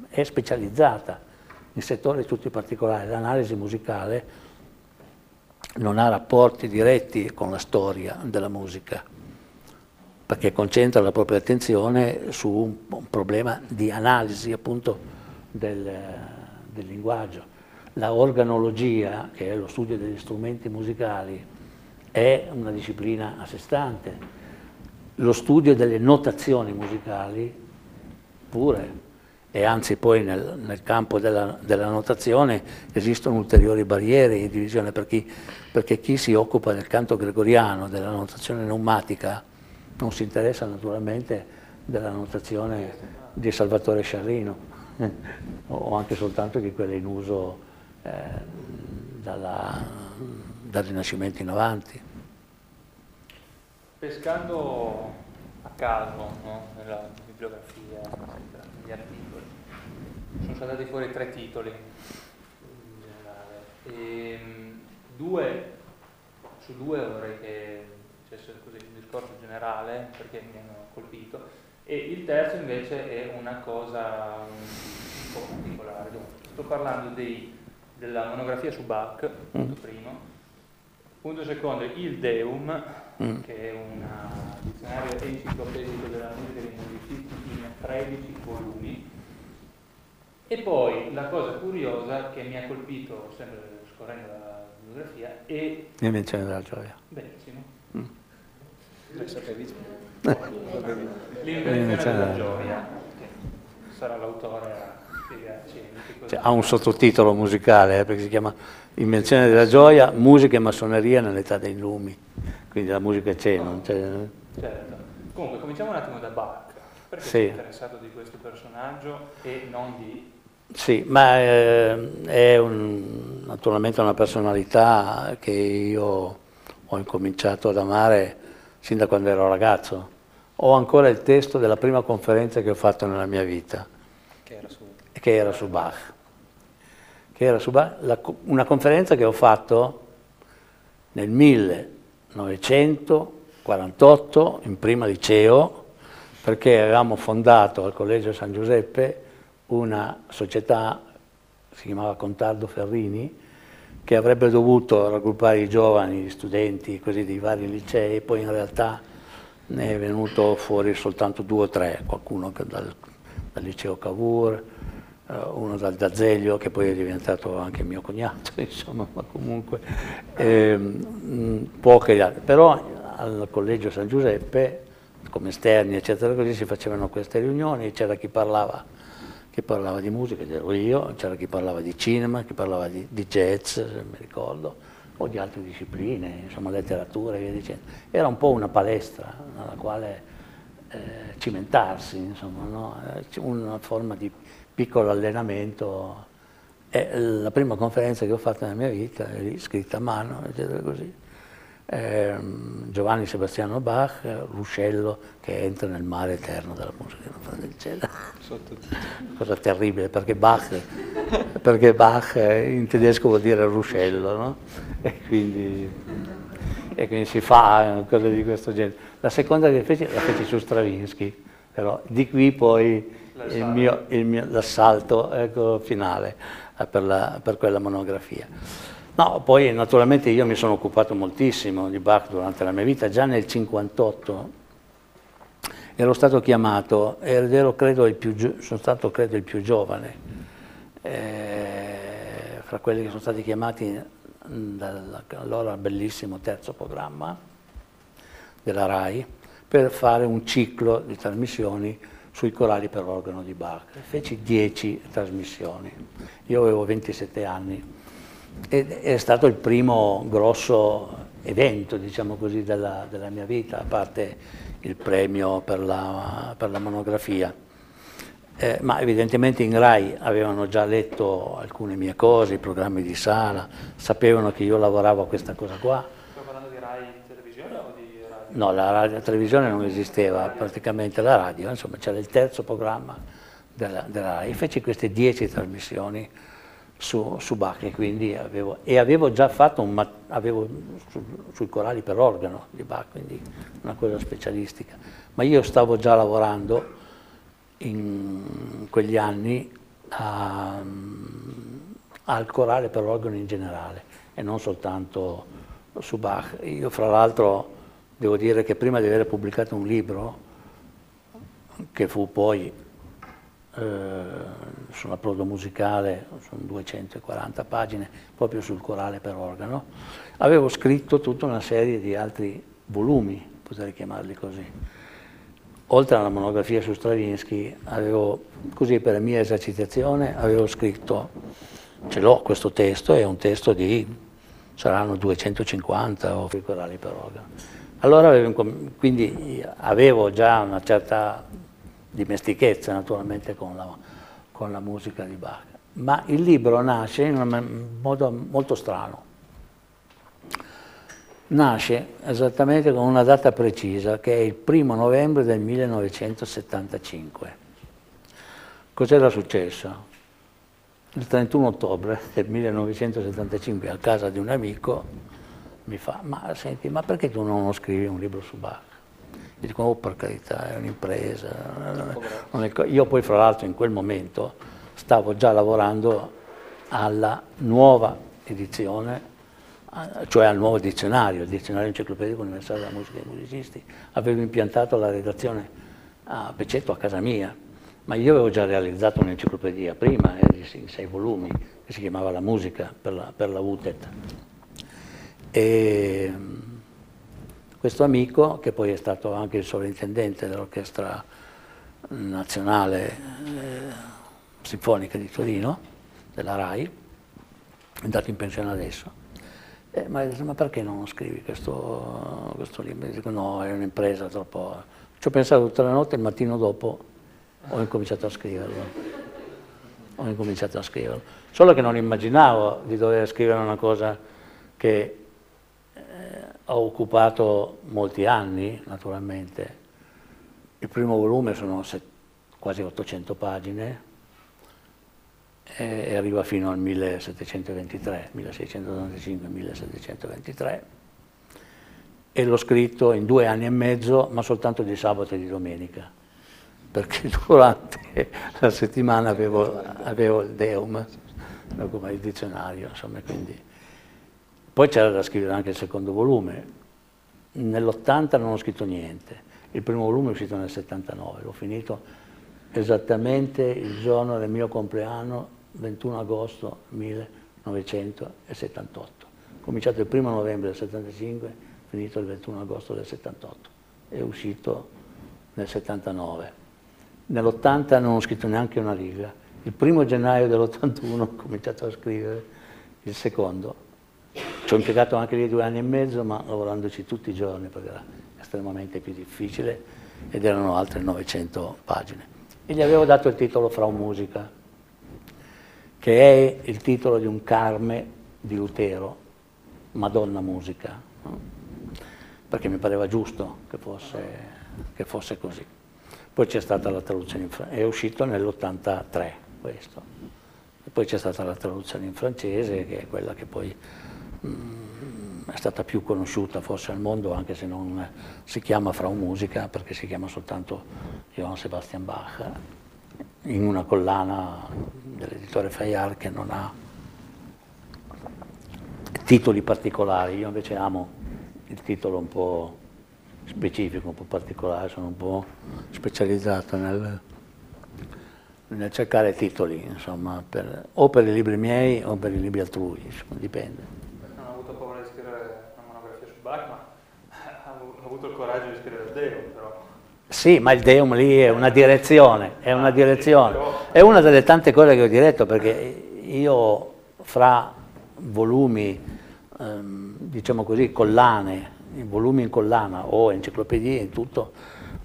è specializzata in settori tutti particolari, l'analisi musicale non ha rapporti diretti con la storia della musica, perché concentra la propria attenzione su un, problema di analisi appunto del, del, linguaggio. La organologia, che è lo studio degli strumenti musicali, è una disciplina a sé stante. Lo studio delle notazioni musicali pure, e anzi poi nel, nel campo della, della, notazione esistono ulteriori barriere di divisione per chi, perché chi si occupa del canto gregoriano, della notazione pneumatica, non si interessa naturalmente della notazione di Salvatore Sciarrino eh, o anche soltanto di quelle in uso eh, dalla, dal Rinascimento in avanti. Pescando a caso no? nella bibliografia, negli articoli, sono saltati fuori tre titoli in generale. E, ehm, due, su due vorrei che facesse così un discorso generale perché mi hanno colpito e il terzo invece è una cosa un po' particolare. Sto parlando dei, della monografia su Bach, punto mm. primo, punto secondo il Deum, mm. che è un dizionario enciclopedico della musica dei musicisti in 13 volumi. E poi la cosa curiosa che mi ha colpito sempre scorrendo la monografia è... L'invenzione della gioia. Benissimo. Mm. L'invenzione della gioia, sarà l'autore a spiegarci. Cioè, ha un sottotitolo musicale eh, perché si chiama Invenzione della gioia, musica e massoneria nell'età dei lumi. Quindi la musica c'è, non c'è. Eh. Certo. Comunque, cominciamo un attimo da Bach. Perché sì. sei interessato di questo personaggio e non di sì, ma eh, è un, naturalmente una personalità che io ho incominciato ad amare sin da quando ero ragazzo. Ho ancora il testo della prima conferenza che ho fatto nella mia vita, che era su, che era su Bach. Che era su Bach la, una conferenza che ho fatto nel 1948 in prima liceo, perché avevamo fondato al Collegio San Giuseppe una società, si chiamava Contardo Ferrini, che avrebbe dovuto raggruppare i giovani, gli studenti così dei vari licei, poi in realtà ne è venuto fuori soltanto due o tre, qualcuno dal, dal liceo Cavour, eh, uno dal D'Azeglio che poi è diventato anche mio cognato, <laughs> insomma, ma comunque eh, poche. Però al Collegio San Giuseppe, come esterni eccetera così, si facevano queste riunioni, c'era chi parlava che parlava di musica, ero io, c'era chi parlava di cinema, chi parlava di, di jazz, mi ricordo, o di altre discipline, insomma letteratura e via dicendo. Era un po' una palestra nella quale eh, cimentarsi, insomma, no? Eh, una forma di piccolo allenamento. È la prima conferenza che ho fatto nella mia vita, scritta a mano, eccetera così eh, Giovanni Sebastiano Bach, Ruscello che entra nel mare eterno della musica del cielo. <laughs> Cosa terribile, perché Bach, perché Bach in tedesco vuol dire ruscello, no? E quindi, e quindi si fa cose di questo genere. La seconda che feci la feci su Stravinsky, però di qui poi il mio, il mio, l'assalto ecco, finale eh, per, la, per quella monografia. No, poi naturalmente io mi sono occupato moltissimo di Bach durante la mia vita, già nel 1958 ero stato chiamato ed ero credo il più, sono stato credo il più giovane. Eh, fra quelli che sono stati chiamati dall'allora bellissimo terzo programma della RAI per fare un ciclo di trasmissioni sui corali per organo di Bach. Feci dieci trasmissioni, io avevo 27 anni è stato il primo grosso evento, diciamo così, della, della mia vita, a parte il premio per la, per la monografia. Eh, ma evidentemente in RAI avevano già letto alcune mie cose, i programmi di sala, sapevano che io lavoravo a questa cosa qua. Stiamo parlando di RAI televisione o di radio? No, la, radio, la televisione non esisteva, praticamente la radio, insomma c'era il terzo programma della, della RAI. Feci queste dieci trasmissioni su, su Bach e avevo, e avevo già fatto un, avevo su, sui corali per organo di Bach, quindi una cosa specialistica. Ma io stavo già lavorando in quegli anni a, al corale per organo in generale e non soltanto su Bach. Io fra l'altro devo dire che prima di aver pubblicato un libro, che fu poi eh, sull'approdo musicale, sono 240 pagine, proprio sul corale per organo, avevo scritto tutta una serie di altri volumi, potrei chiamarli così. Oltre alla monografia su Stravinsky, avevo, così per mia esercitazione, avevo scritto, ce l'ho questo testo, è un testo di, saranno 250 o corali per organo. Allora avevo, quindi avevo già una certa dimestichezza naturalmente con la, con la musica di Bach. Ma il libro nasce in un modo molto strano. Nasce esattamente con una data precisa, che è il primo novembre del 1975. Cos'era successo? il 31 ottobre del 1975 a casa di un amico mi fa, ma senti, ma perché tu non scrivi un libro su Bach? Io dico, oh per carità, è un'impresa. Io poi fra l'altro in quel momento stavo già lavorando alla nuova edizione, cioè al nuovo dizionario, il dizionario enciclopedico universale della musica dei musicisti. Avevo impiantato la redazione a Pecetto, a casa mia, ma io avevo già realizzato un'enciclopedia prima, eh, in sei volumi, che si chiamava La musica per la, per la UTET. E questo amico, che poi è stato anche il sovrintendente dell'Orchestra Nazionale eh, Sinfonica di Torino, della RAI, è andato in pensione adesso, eh, ma, ma perché non scrivi questo, questo libro? Dico no, è un'impresa troppo... Ci ho pensato tutta la notte, il mattino dopo ho incominciato a scriverlo. Ho incominciato a scriverlo. Solo che non immaginavo di dover scrivere una cosa che ho occupato molti anni, naturalmente. Il primo volume sono quasi 800 pagine e arriva fino al 1723, 1695-1723 e l'ho scritto in due anni e mezzo, ma soltanto di sabato e di domenica perché <laughs> durante la settimana avevo, avevo il Deum, come il dizionario, insomma, quindi. Poi c'era da scrivere anche il secondo volume. Nell'80 non ho scritto niente, il primo volume è uscito nel 79, l'ho finito esattamente il giorno del mio compleanno, 21 agosto 1978. Ho cominciato il 1 novembre del 75, finito il 21 agosto del 78 è uscito nel 79. Nell'80 non ho scritto neanche una riga. Il primo gennaio dell'81 ho cominciato a scrivere il secondo. Ci ho impiegato anche lì due anni e mezzo, ma lavorandoci tutti i giorni perché era estremamente più difficile ed erano altre 900 pagine. E gli avevo dato il titolo Frau Musica, che è il titolo di un Carme di Lutero, Madonna Musica, perché mi pareva giusto che fosse, che fosse così. Poi c'è stata la traduzione in francese, è uscito nell'83 questo. E poi c'è stata la traduzione in francese, che è quella che poi è stata più conosciuta forse al mondo, anche se non si chiama Frau Musica, perché si chiama soltanto Johann Sebastian Bach, in una collana dell'editore Fayard che non ha titoli particolari. Io invece amo il titolo un po' specifico, un po' particolare, sono un po' specializzato nel, nel cercare titoli, insomma, per, o per i libri miei o per i libri altrui, dipende. Non ho avuto paura di scrivere una monografia su Bach, ma ho avuto il coraggio di scrivere il Deum, però. Sì, ma il Deum lì è una direzione, è una direzione. È una delle tante cose che ho diretto, perché io fra volumi, ehm, diciamo così, collane, volumi in collana o enciclopedie, in tutto,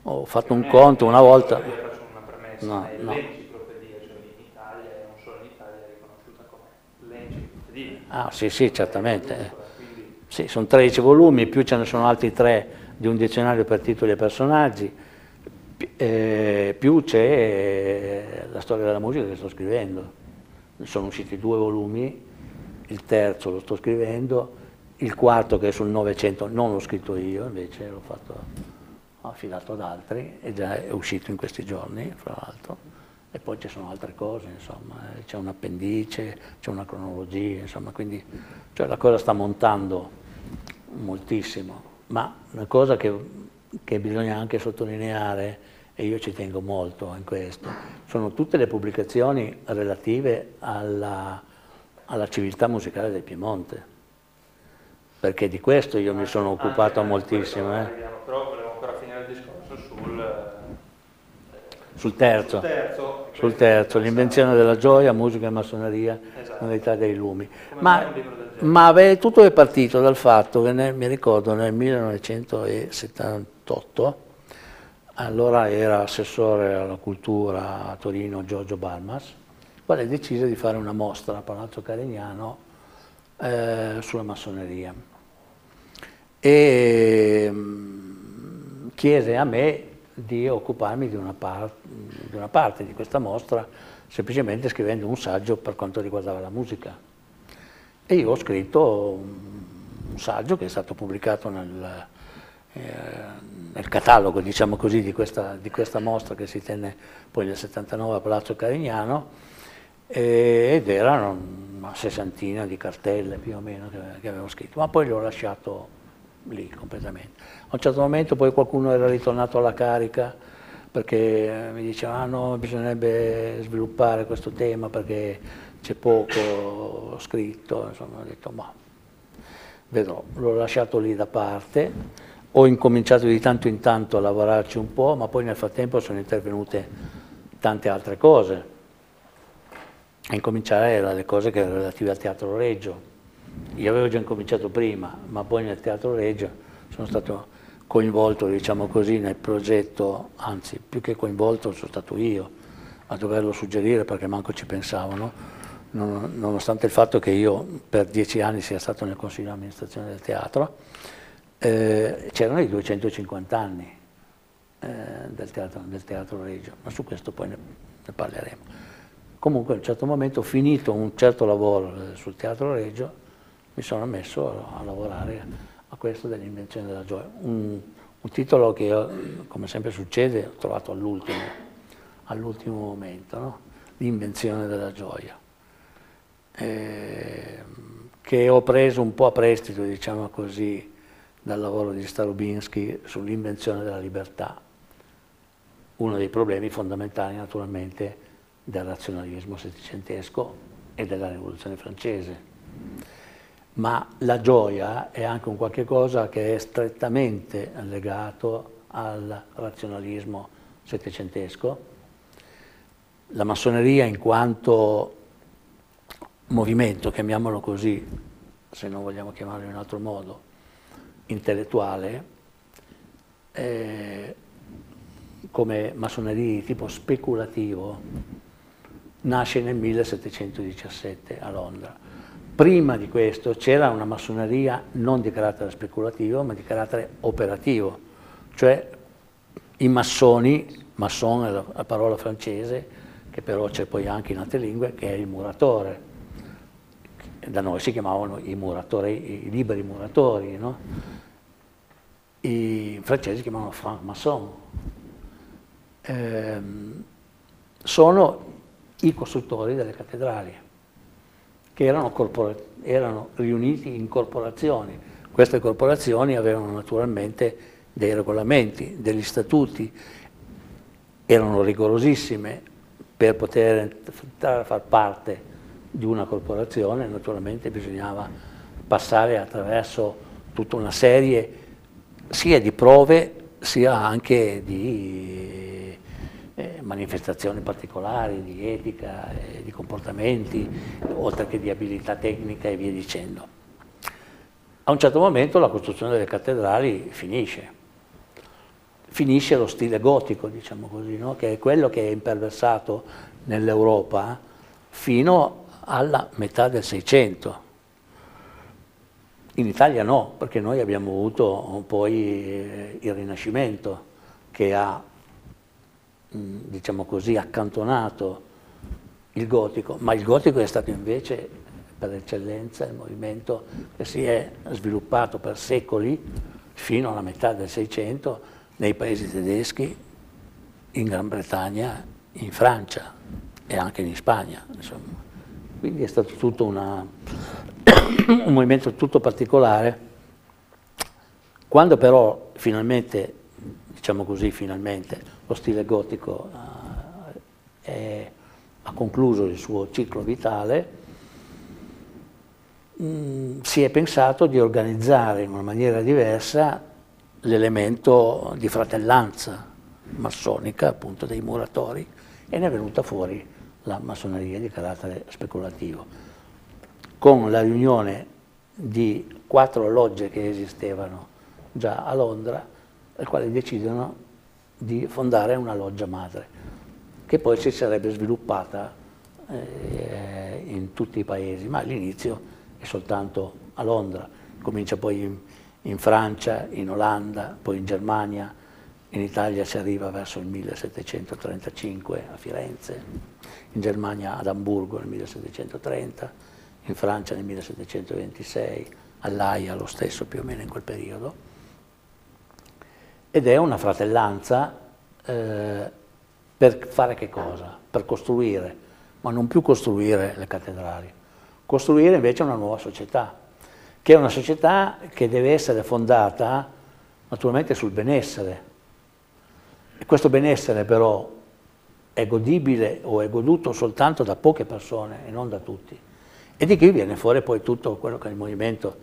ho fatto un conto una volta. Io faccio una premessa, no, no. l'enciclopedia, cioè in Italia e non solo in Italia è riconosciuta come l'enciclopedia. Ah sì, sì, certamente. Sì, sono 13 volumi, più ce ne sono altri tre di un dizionario per titoli e personaggi, più c'è eh, la storia della musica che sto scrivendo. Sono usciti due volumi, il terzo lo sto scrivendo, il quarto che è sul Novecento non l'ho scritto io, invece l'ho fatto affidato ad altri e già è uscito in questi giorni, fra l'altro. E poi ci sono altre cose, insomma, eh, c'è un appendice, c'è una cronologia, insomma, quindi cioè, la cosa sta montando moltissimo. Ma una cosa che, che bisogna anche sottolineare, e io ci tengo molto in questo, sono tutte le pubblicazioni relative alla, alla civiltà musicale del Piemonte perché di questo io mi sono occupato moltissimo. Eh. Però volevo ancora finire il discorso sul, sul terzo, sul terzo, sul terzo l'invenzione della gioia, musica e massoneria, esatto. novità dei lumi. Ma, ma beh, tutto è partito dal fatto che nel, mi ricordo nel 1978, allora era assessore alla cultura a Torino Giorgio Balmas, quale decise di fare una mostra a Palazzo Carignano eh, sulla massoneria e mm, chiese a me di occuparmi di una, di una parte di questa mostra semplicemente scrivendo un saggio per quanto riguardava la musica. E io ho scritto un saggio che è stato pubblicato nel, eh, nel catalogo diciamo così, di, questa, di, questa, mostra che si tenne poi nel 79 a Palazzo Carignano ed erano una sessantina di cartelle più o meno che, che avevo scritto, ma poi l'ho lasciato lì completamente. A un certo momento poi qualcuno era ritornato alla carica perché mi diceva ah no, bisognerebbe sviluppare questo tema perché c'è poco scritto, insomma ho detto ma vedrò, l'ho lasciato lì da parte, ho incominciato di tanto in tanto a lavorarci un po', ma poi nel frattempo sono intervenute tante altre cose, a incominciare dalle cose che erano relative al teatro Reggio. Io avevo già incominciato prima, ma poi nel teatro Reggio sono stato coinvolto, diciamo così, nel progetto, anzi più che coinvolto sono stato io a doverlo suggerire perché manco ci pensavano, nonostante il fatto che io per dieci anni sia stato nel consiglio di amministrazione del teatro, eh, c'erano i 250 anni eh, del, teatro, del, teatro, Reggio, ma su questo poi ne, ne, parleremo. Comunque a un certo momento, finito un certo lavoro eh, sul teatro Reggio, mi sono messo a, a lavorare a questo dell'invenzione della gioia. Un, un, titolo che io, come sempre succede, ho trovato all'ultimo, all'ultimo momento, no? l'invenzione della gioia, eh, che ho preso un po' a prestito, diciamo così, dal lavoro di Starobinsky sull'invenzione della libertà, uno dei problemi fondamentali naturalmente del razionalismo settecentesco e della rivoluzione francese ma la gioia è anche un qualche cosa che è strettamente legato al razionalismo settecentesco. La massoneria in quanto movimento, chiamiamolo così, se non vogliamo chiamarlo in un altro modo, intellettuale, eh, come massoneria di tipo speculativo, nasce nel 1717 a Londra Prima di questo c'era una massoneria non di carattere speculativo, ma di carattere operativo, cioè i massoni, masson è la parola francese, che però c'è poi anche in altre lingue, che è il muratore. Da noi si chiamavano i muratori, i liberi muratori, no? I francesi si chiamavano franc-maçon. Eh, sono i costruttori delle cattedrali che erano, erano riuniti in corporazioni. Queste corporazioni avevano naturalmente dei regolamenti, degli statuti, erano rigorosissime per poter far parte di una corporazione, naturalmente bisognava passare attraverso tutta una serie sia di prove sia anche di eh, manifestazioni particolari di etica, eh, di comportamenti, oltre che di abilità tecnica e via dicendo. A un certo momento la costruzione delle cattedrali finisce, finisce lo stile gotico, diciamo così, no? che è quello che è imperversato nell'Europa fino alla metà del Seicento. In Italia no, perché noi abbiamo avuto poi eh, il Rinascimento che ha diciamo così, accantonato il gotico, ma il gotico è stato invece per eccellenza il movimento che si è sviluppato per secoli fino alla metà del Seicento nei paesi tedeschi, in Gran Bretagna, in Francia e anche in Spagna. Insomma. Quindi è stato tutto una, <coughs> un movimento tutto particolare. Quando però finalmente, diciamo così, finalmente lo stile gotico eh, è, ha concluso il suo ciclo vitale, mh, mm, si è pensato di organizzare in una maniera diversa l'elemento di fratellanza massonica, appunto dei muratori, e ne è venuta fuori la massoneria di carattere speculativo, con la riunione di quattro logge che esistevano già a Londra, le quali decidono di fondare una loggia madre, che poi si sarebbe sviluppata eh, in tutti i paesi, ma all'inizio è soltanto a Londra, comincia poi in, in, Francia, in Olanda, poi in Germania, in Italia si arriva verso il 1735 a Firenze, in Germania ad Amburgo nel 1730, in Francia nel 1726, all'Aia lo stesso più o meno in quel periodo, ed è una fratellanza eh, per fare che cosa? Per costruire, ma non più costruire le cattedrali, costruire invece una nuova società, che è una società che deve essere fondata naturalmente sul benessere, questo benessere però è godibile o è goduto soltanto da poche persone e non da tutti. E di qui viene fuori poi tutto quello che è il movimento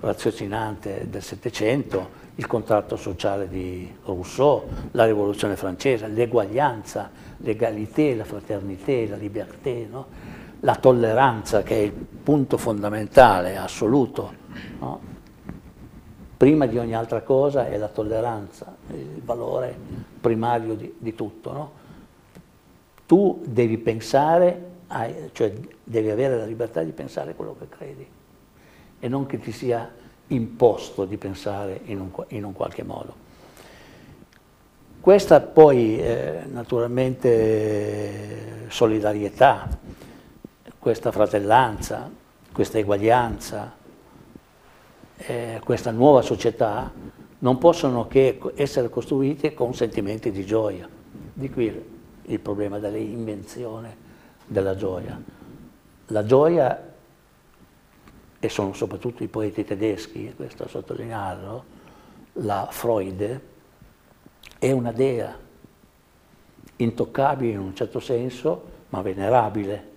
raziocinante del Settecento, il contratto sociale di Rousseau, la rivoluzione francese, l'eguaglianza, l'egalité, la fraternité, la liberté, no? la tolleranza che è il punto fondamentale, assoluto. No? Prima di ogni altra cosa è la tolleranza, il valore primario di, di tutto. No? Tu devi pensare, cioè devi avere la libertà di pensare quello che credi e non che ti sia imposto di pensare in un, in un qualche modo. Questa poi eh, naturalmente solidarietà, questa fratellanza, questa eguaglianza, eh, questa nuova società non possono che essere costruite con sentimenti di gioia. Di qui il problema dell'invenzione della gioia. La gioia, e sono soprattutto i poeti tedeschi, questo a sottolinearlo, la Freude, è una dea, intoccabile in un certo senso, ma venerabile,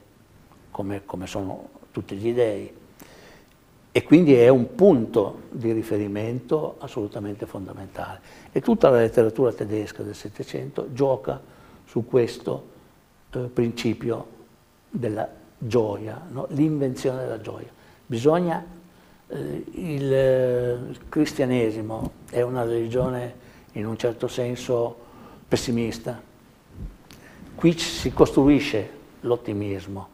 come, come sono tutti gli dei. E quindi è un punto di riferimento assolutamente fondamentale. E tutta la letteratura tedesca del Settecento gioca su questo eh, principio della gioia, no? l'invenzione della gioia. Bisogna, eh, il, eh, il cristianesimo è una religione in un certo senso pessimista. Qui si costruisce l'ottimismo,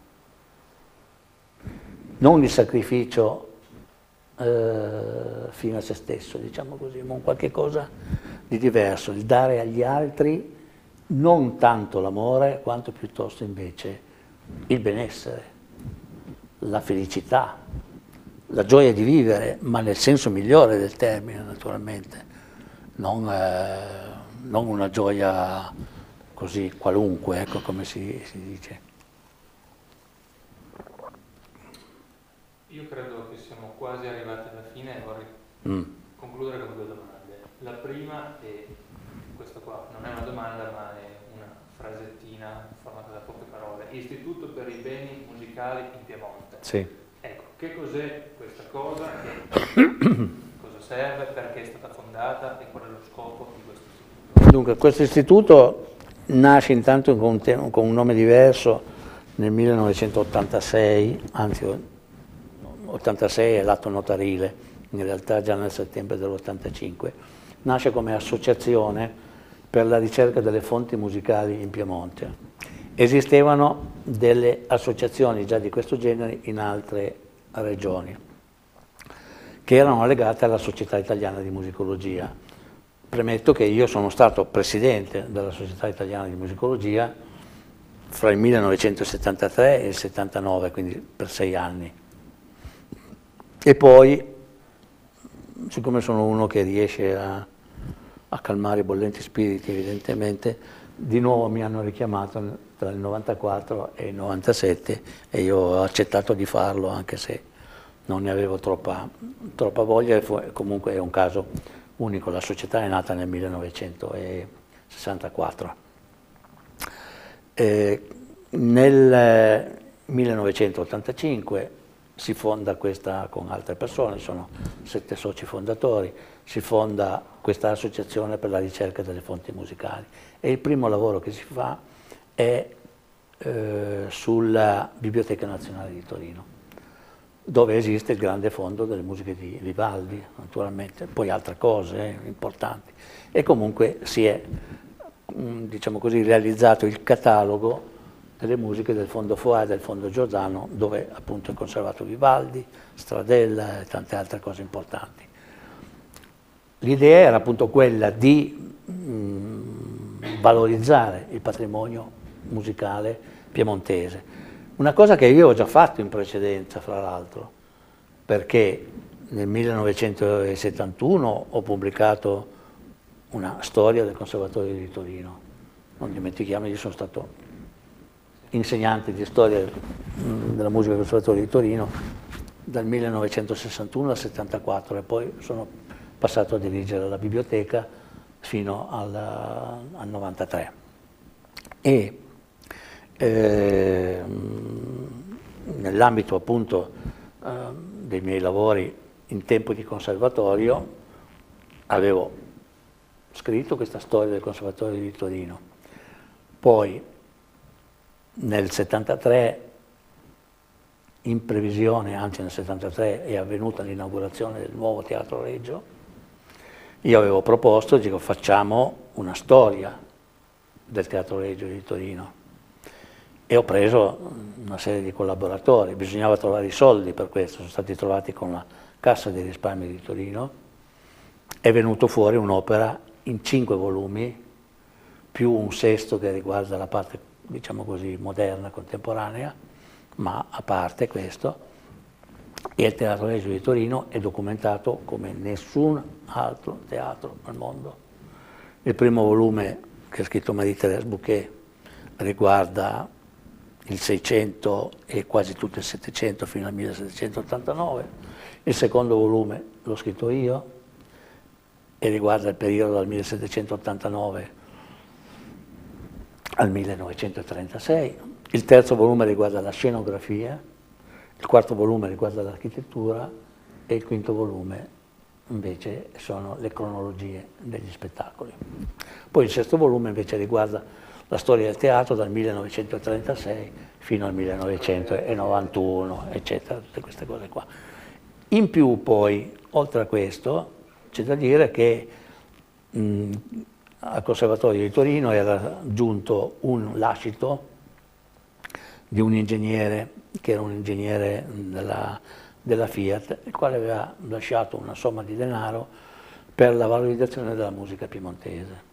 non il sacrificio eh, fino a se stesso, diciamo così, ma un qualche cosa di diverso, il dare agli altri non tanto l'amore quanto piuttosto invece il benessere, la felicità, la gioia di vivere, ma nel senso migliore del termine naturalmente, non, eh, non una gioia così qualunque, ecco come si, si dice. Io credo quasi arrivati alla fine e vorrei mm. concludere con due domande. La prima è questa qua, non è una domanda ma è una frasettina formata da poche parole. Istituto per i beni musicali in Piemonte. Sì. Ecco, che cos'è questa cosa? <coughs> cosa serve? Perché è stata fondata e qual è lo scopo di questo istituto? Dunque, questo istituto nasce intanto con un, con un nome diverso nel 1986, anzi 86 è l'atto notarile, in realtà già nel settembre dell'85, nasce come associazione per la ricerca delle fonti musicali in Piemonte. Esistevano delle associazioni già di questo genere in altre regioni, che erano legate alla Società Italiana di Musicologia. Premetto che io sono stato presidente della Società Italiana di Musicologia fra il 1973 e il 79, quindi per sei anni. E poi, siccome sono uno che riesce a, a calmare i bollenti spiriti, evidentemente, di nuovo mi hanno richiamato tra il 94 e il 97 e io ho accettato di farlo anche se non ne avevo troppa, troppa voglia comunque è un caso unico, la società è nata nel 1964. E nel 1985 si fonda questa con altre persone, sono sette soci fondatori, si fonda questa associazione per la ricerca delle fonti musicali e il primo lavoro che si fa è eh, sulla Biblioteca Nazionale di Torino, dove esiste il grande fondo delle musiche di Vivaldi, naturalmente, poi altre cose eh, importanti. E comunque si è, mm, diciamo così, realizzato il catalogo delle musiche del fondo Foà e del fondo Giordano, dove appunto è conservato Vivaldi, Stradella e tante altre cose importanti. l'idea era appunto quella di mh, mm, valorizzare il patrimonio musicale piemontese. Una cosa che io ho già fatto in precedenza, fra l'altro, perché nel 1971 ho pubblicato una storia del Conservatorio di Torino. Non dimentichiamo, io sono stato insegnante di storia mm, della musica del Conservatorio di Torino dal 1961 al 74 e poi sono passato a dirigere la biblioteca fino al, al 93. E eh, nell'ambito appunto eh, dei miei lavori in tempo di conservatorio avevo scritto questa storia del Conservatorio di Torino. Poi nel 73 in previsione, anzi nel 73 è avvenuta l'inaugurazione del nuovo Teatro Reggio, io avevo proposto, dico facciamo una storia del Teatro Reggio di Torino. E ho preso una serie di collaboratori, bisognava trovare i soldi per questo, sono stati trovati con la Cassa dei risparmi di Torino, è venuto fuori un'opera in cinque volumi, più un sesto che riguarda la parte diciamo così, moderna, contemporanea, ma a parte questo, il Teatro Reggio di Torino è documentato come nessun altro teatro al mondo. Il primo volume che ha scritto Marie-Thérèse Bouquet riguarda il 600 e quasi tutto il 700 fino al 1789, il secondo volume l'ho scritto io e riguarda il periodo dal 1789 al 1936, il terzo volume riguarda la scenografia, il quarto volume riguarda l'architettura e il quinto volume invece sono le cronologie degli spettacoli. Poi il sesto volume invece riguarda la storia del teatro dal 1936 fino al 1991, eccetera, tutte queste cose qua. In più poi, oltre a questo, c'è da dire che mh, al Conservatorio di Torino era giunto un lascito di un ingegnere, che era un ingegnere della, della Fiat, il quale aveva lasciato una somma di denaro per la valorizzazione della musica piemontese.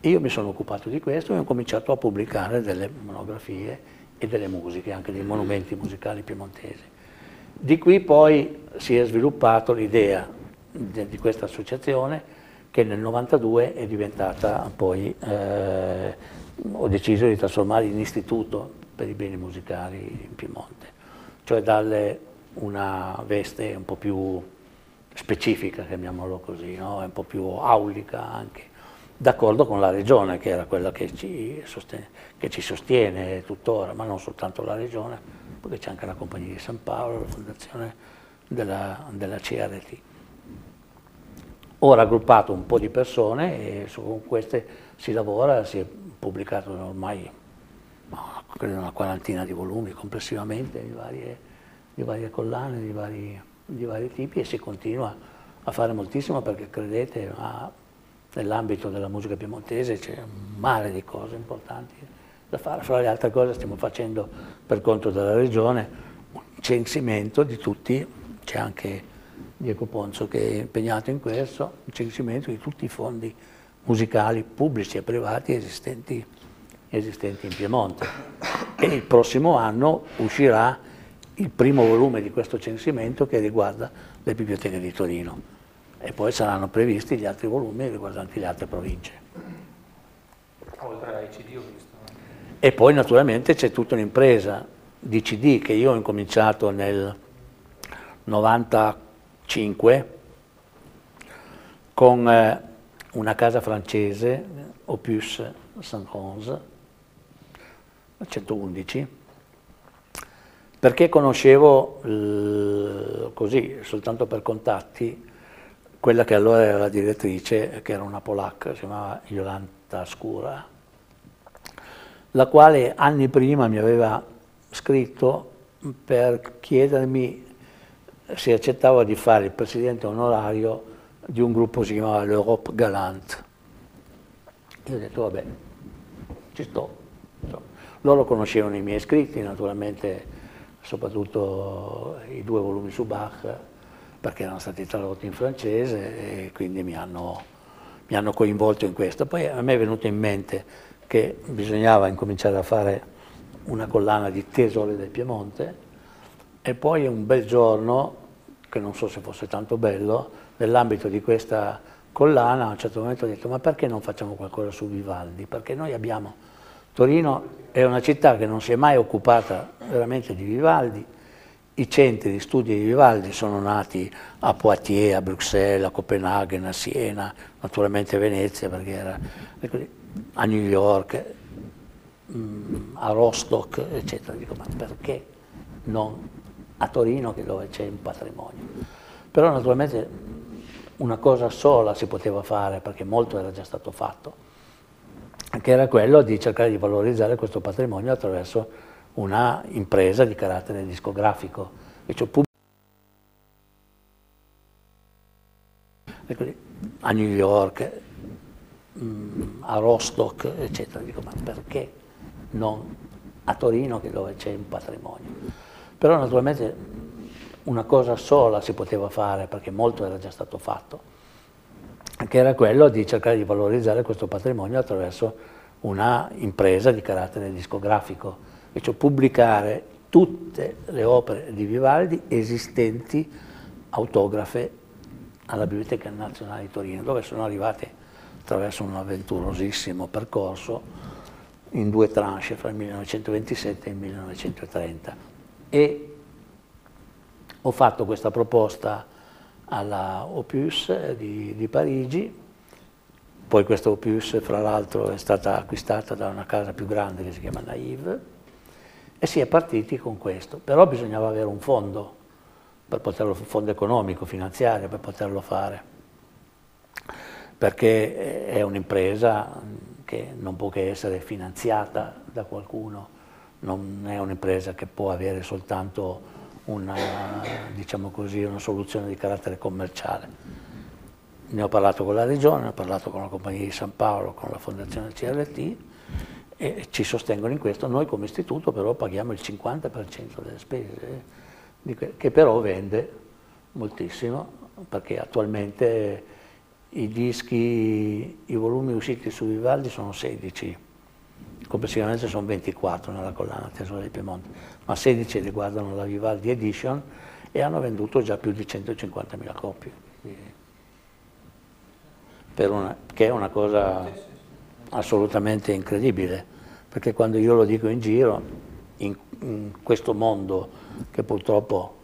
Io mi sono occupato di questo e ho cominciato a pubblicare delle monografie e delle musiche, anche dei monumenti musicali piemontesi. Di qui poi si è sviluppato l'idea di questa associazione che nel 92 è diventata poi, eh, ho deciso di trasformare in istituto per i beni musicali in Piemonte, cioè darle una veste un po' più specifica, chiamiamolo così, no? un po' più aulica anche, d'accordo con la regione che era quella che ci, sostiene, che ci sostiene tuttora, ma non soltanto la regione, perché c'è anche la Compagnia di San Paolo, la fondazione della, della CRT. Ho raggruppato un po' di persone e su queste si lavora, si è pubblicato ormai credo una quarantina di volumi complessivamente di varie, di varie collane, di vari, di vari, tipi e si continua a fare moltissimo perché credete nell'ambito della musica piemontese c'è un mare di cose importanti da fare. Fra le altre cose stiamo facendo per conto della regione un censimento di tutti, c'è anche Diego Ponzo che è impegnato in questo, un censimento di tutti i fondi musicali pubblici e privati esistenti, esistenti in Piemonte. E il prossimo anno uscirà il primo volume di questo censimento che riguarda le biblioteche di Torino e poi saranno previsti gli altri volumi riguardanti le altre province. Oltre ai CD ho visto. E poi naturalmente c'è tutta un'impresa di CD che io ho incominciato nel 94 5 con eh, una casa francese, Opus Saint-Rose, 111, perché conoscevo così, soltanto per contatti, quella che allora era la direttrice, che era una polacca, si chiamava Jolanta Scura, la quale anni prima mi aveva scritto per chiedermi si accettava di fare il presidente onorario di un gruppo che si chiamava l'Europe Galant. Io ho detto, vabbè, ci sto. Loro conoscevano i miei scritti, naturalmente, soprattutto i due volumi su Bach, perché erano stati tradotti in francese e quindi mi hanno, mi hanno coinvolto in questo. Poi a me è venuto in mente che bisognava incominciare a fare una collana di tesori del Piemonte e poi un bel giorno, che non so se fosse tanto bello, nell'ambito di questa collana a un certo momento ho detto ma perché non facciamo qualcosa su Vivaldi? Perché noi abbiamo, Torino è una città che non si è mai occupata veramente di Vivaldi, i centri di studio di Vivaldi sono nati a Poitiers, a Bruxelles, a Copenaghen, a Siena, naturalmente a Venezia, era, a New York, mm, a Rostock, eccetera. Dico, ma perché non a Torino, che dove c'è un patrimonio? Però naturalmente una cosa sola si poteva fare, perché molto era già stato fatto, che era quello di cercare di valorizzare questo patrimonio attraverso una impresa di carattere discografico, cioè a New York, mm, a Rostock, eccetera. Dico, ma perché non a Torino, che dove c'è un patrimonio? Però naturalmente una cosa sola si poteva fare, perché molto era già stato fatto, che era quello di cercare di valorizzare questo patrimonio attraverso una impresa di carattere discografico cioè pubblicare tutte le opere di Vivaldi esistenti autografe alla Biblioteca Nazionale di Torino, dove sono arrivate attraverso un avventurosissimo percorso in due tranche fra il 1927 e il 1930. E ho fatto questa proposta alla Opus di, di Parigi, poi questa Opus fra l'altro è stata acquistata da una casa più grande che si chiama Naive, e si è partiti con questo, però bisognava avere un fondo, poterlo, un fondo economico, finanziario per poterlo fare, perché è un'impresa che non può che essere finanziata da qualcuno, non è un'impresa che può avere soltanto una, diciamo così, una soluzione di carattere commerciale. Ne ho parlato con la Regione, ne ho parlato con la Compagnia di San Paolo, con la Fondazione CRT, e ci sostengono in questo. Noi come istituto però paghiamo il 50% delle spese, eh, che però vende moltissimo, perché attualmente i dischi, i volumi usciti su Vivaldi sono 16, complessivamente sono 24 nella collana Tesoro del Piemonte, ma 16 riguardano la Vivaldi Edition e hanno venduto già più di 150.000 copie, una, che è una cosa assolutamente incredibile, perché quando io lo dico in giro, in, in questo mondo che purtroppo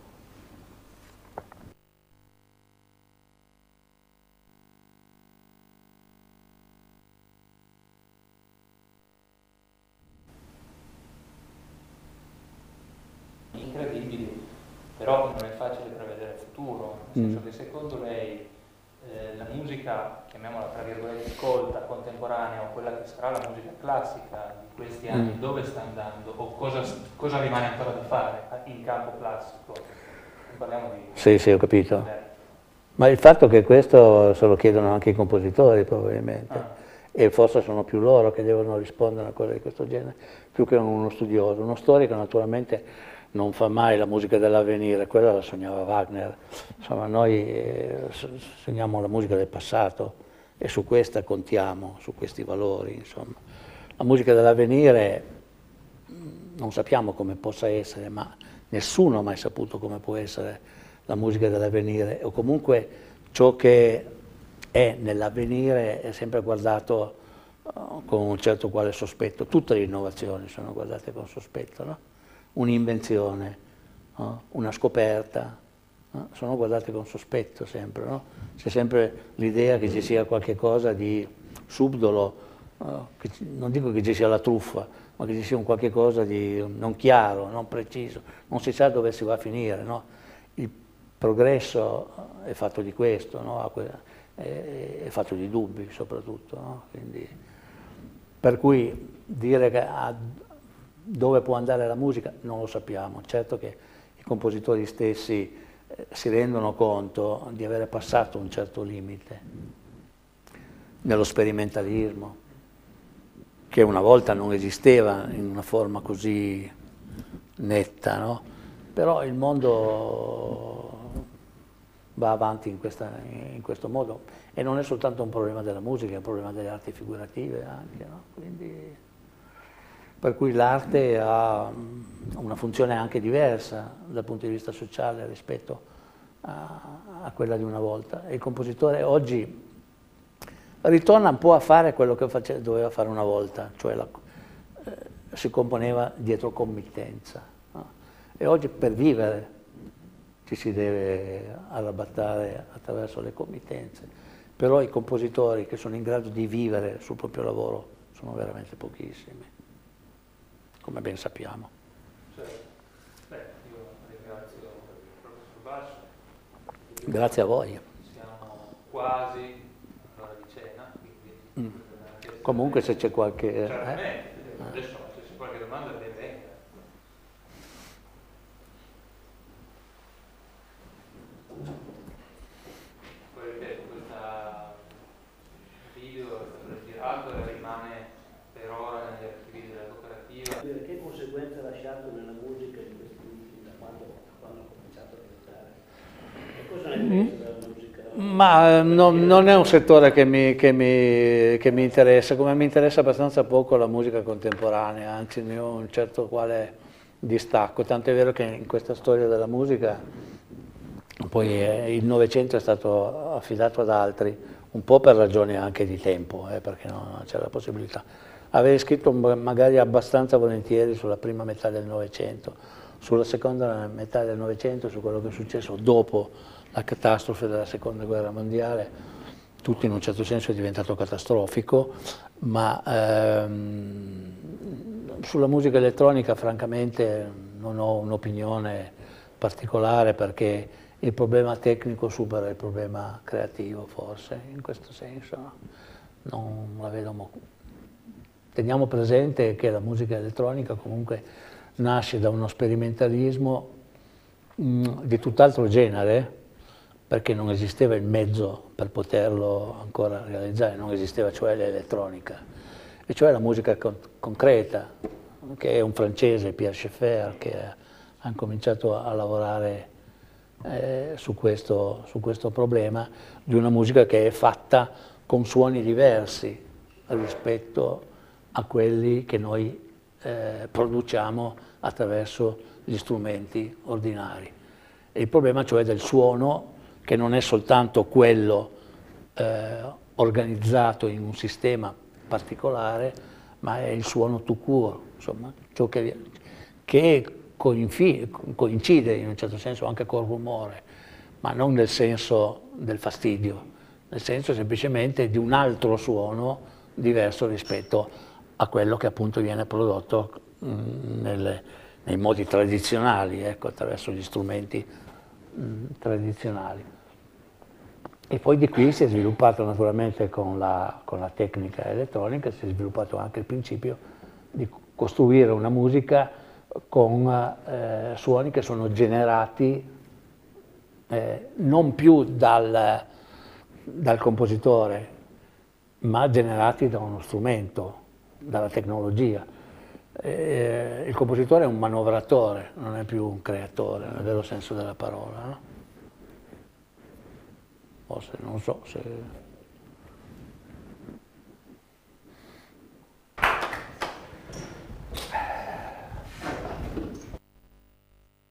però non è facile prevedere il futuro, nel senso mm. che secondo lei eh, la musica, chiamiamola tra virgolette, colta, contemporanea o quella che sarà la musica classica di questi anni, mm. dove sta andando o cosa, cosa, rimane ancora da fare in campo classico? Parliamo di... Sì, sì, ho capito. Ma il fatto che questo se lo chiedono anche i compositori probabilmente, ah. e forse sono più loro che devono rispondere a cose di questo genere, più che uno studioso. Uno storico naturalmente non fa mai la musica dell'avvenire, quella la sognava Wagner. Insomma, noi eh, sogniamo la musica del passato e su questa contiamo, su questi valori. Insomma. La musica dell'avvenire mm, non sappiamo come possa essere, ma nessuno ha mai saputo come può essere la musica dell'avvenire, o comunque ciò che è nell'avvenire è sempre guardato uh, con un certo quale sospetto. Tutte le innovazioni sono guardate con sospetto, no? Un'invenzione, no? una scoperta, no? sono guardate con sospetto sempre. No? C'è sempre l'idea che ci sia qualcosa di subdolo, ci, non dico che ci sia la truffa, ma che ci sia un qualche cosa di non chiaro, non preciso, non si sa dove si va a finire. Il progresso è fatto di questo, è, fatto di dubbi soprattutto. Quindi, per cui dire che a, dove può andare la musica non lo sappiamo, certo che i compositori stessi eh, si rendono conto di avere passato un certo limite nello sperimentalismo, che una volta non esisteva in una forma così netta, no? però il mondo va avanti in, questa, in, questo modo. E non è soltanto un problema della musica, è un problema delle arti figurative anche. No? Quindi, per cui l'arte ha una funzione anche diversa dal punto di vista sociale rispetto a, a quella di una volta. Il compositore oggi ritorna un po' a fare quello che face, doveva fare una volta, cioè la, eh, si componeva dietro committenza. No? E oggi per vivere ci si deve arrabattare attraverso le committenze, però i compositori che sono in grado di vivere sul proprio lavoro sono veramente pochissimi, come ben sappiamo. Bascio. Grazie a voi. Siamo quasi all'ora di cena, quindi... Mm. Comunque se c'è qualche... Certamente, eh? adesso se c'è qualche domanda ben venga. Poi ripeto, questo video è stato girato e rimane per ora negli archivi della cooperativa. Che conseguenze ha lasciato nella musica di questi ultimi, da quando, quando ho cominciato a cantare? E cosa ne pensi della musica? Ma eh, no, non è un settore che mi, che, mi, che mi, interessa, come mi interessa abbastanza poco la musica contemporanea, anzi ne ho un certo quale distacco, tanto è vero che in questa storia della musica poi eh, il Novecento è stato affidato ad altri, un po' per ragioni anche di tempo, eh, perché non c'era la possibilità. Avevo scritto magari abbastanza volentieri sulla prima metà del Novecento, sulla seconda metà del Novecento, su quello che è successo dopo la catastrofe della seconda guerra mondiale, tutto in un certo senso è diventato catastrofico, ma ehm, sulla musica elettronica francamente non ho un'opinione particolare perché il problema tecnico supera il problema creativo forse, in questo senso non la vedo molto. Teniamo presente che la musica elettronica comunque nasce da uno sperimentalismo mh, di tutt'altro genere, perché non esisteva il mezzo per poterlo ancora realizzare, non esisteva cioè l'elettronica, e cioè la musica con concreta, che è un francese, Pierre Schaeffer, che ha cominciato a lavorare eh, su, questo, su questo problema di una musica che è fatta con suoni diversi rispetto a quelli che noi eh, produciamo attraverso gli strumenti ordinari. Il problema cioè del suono che non è soltanto quello eh, organizzato in un sistema particolare, ma è il suono tout court, insomma, ciò che, che coincide in un certo senso anche col rumore, ma non nel senso del fastidio, nel senso semplicemente di un altro suono diverso rispetto a quello che appunto viene prodotto mh, nelle, nei modi tradizionali, ecco, attraverso gli strumenti mh, tradizionali. E poi di qui si è sviluppato naturalmente con la, con la tecnica elettronica, si è sviluppato anche il principio di costruire una musica con eh, suoni che sono generati eh, non più dal, dal, compositore, ma generati da uno strumento, dalla tecnologia. Eh, il compositore è un manovratore, non è più un creatore, nel vero senso della parola. No? Forse non so se...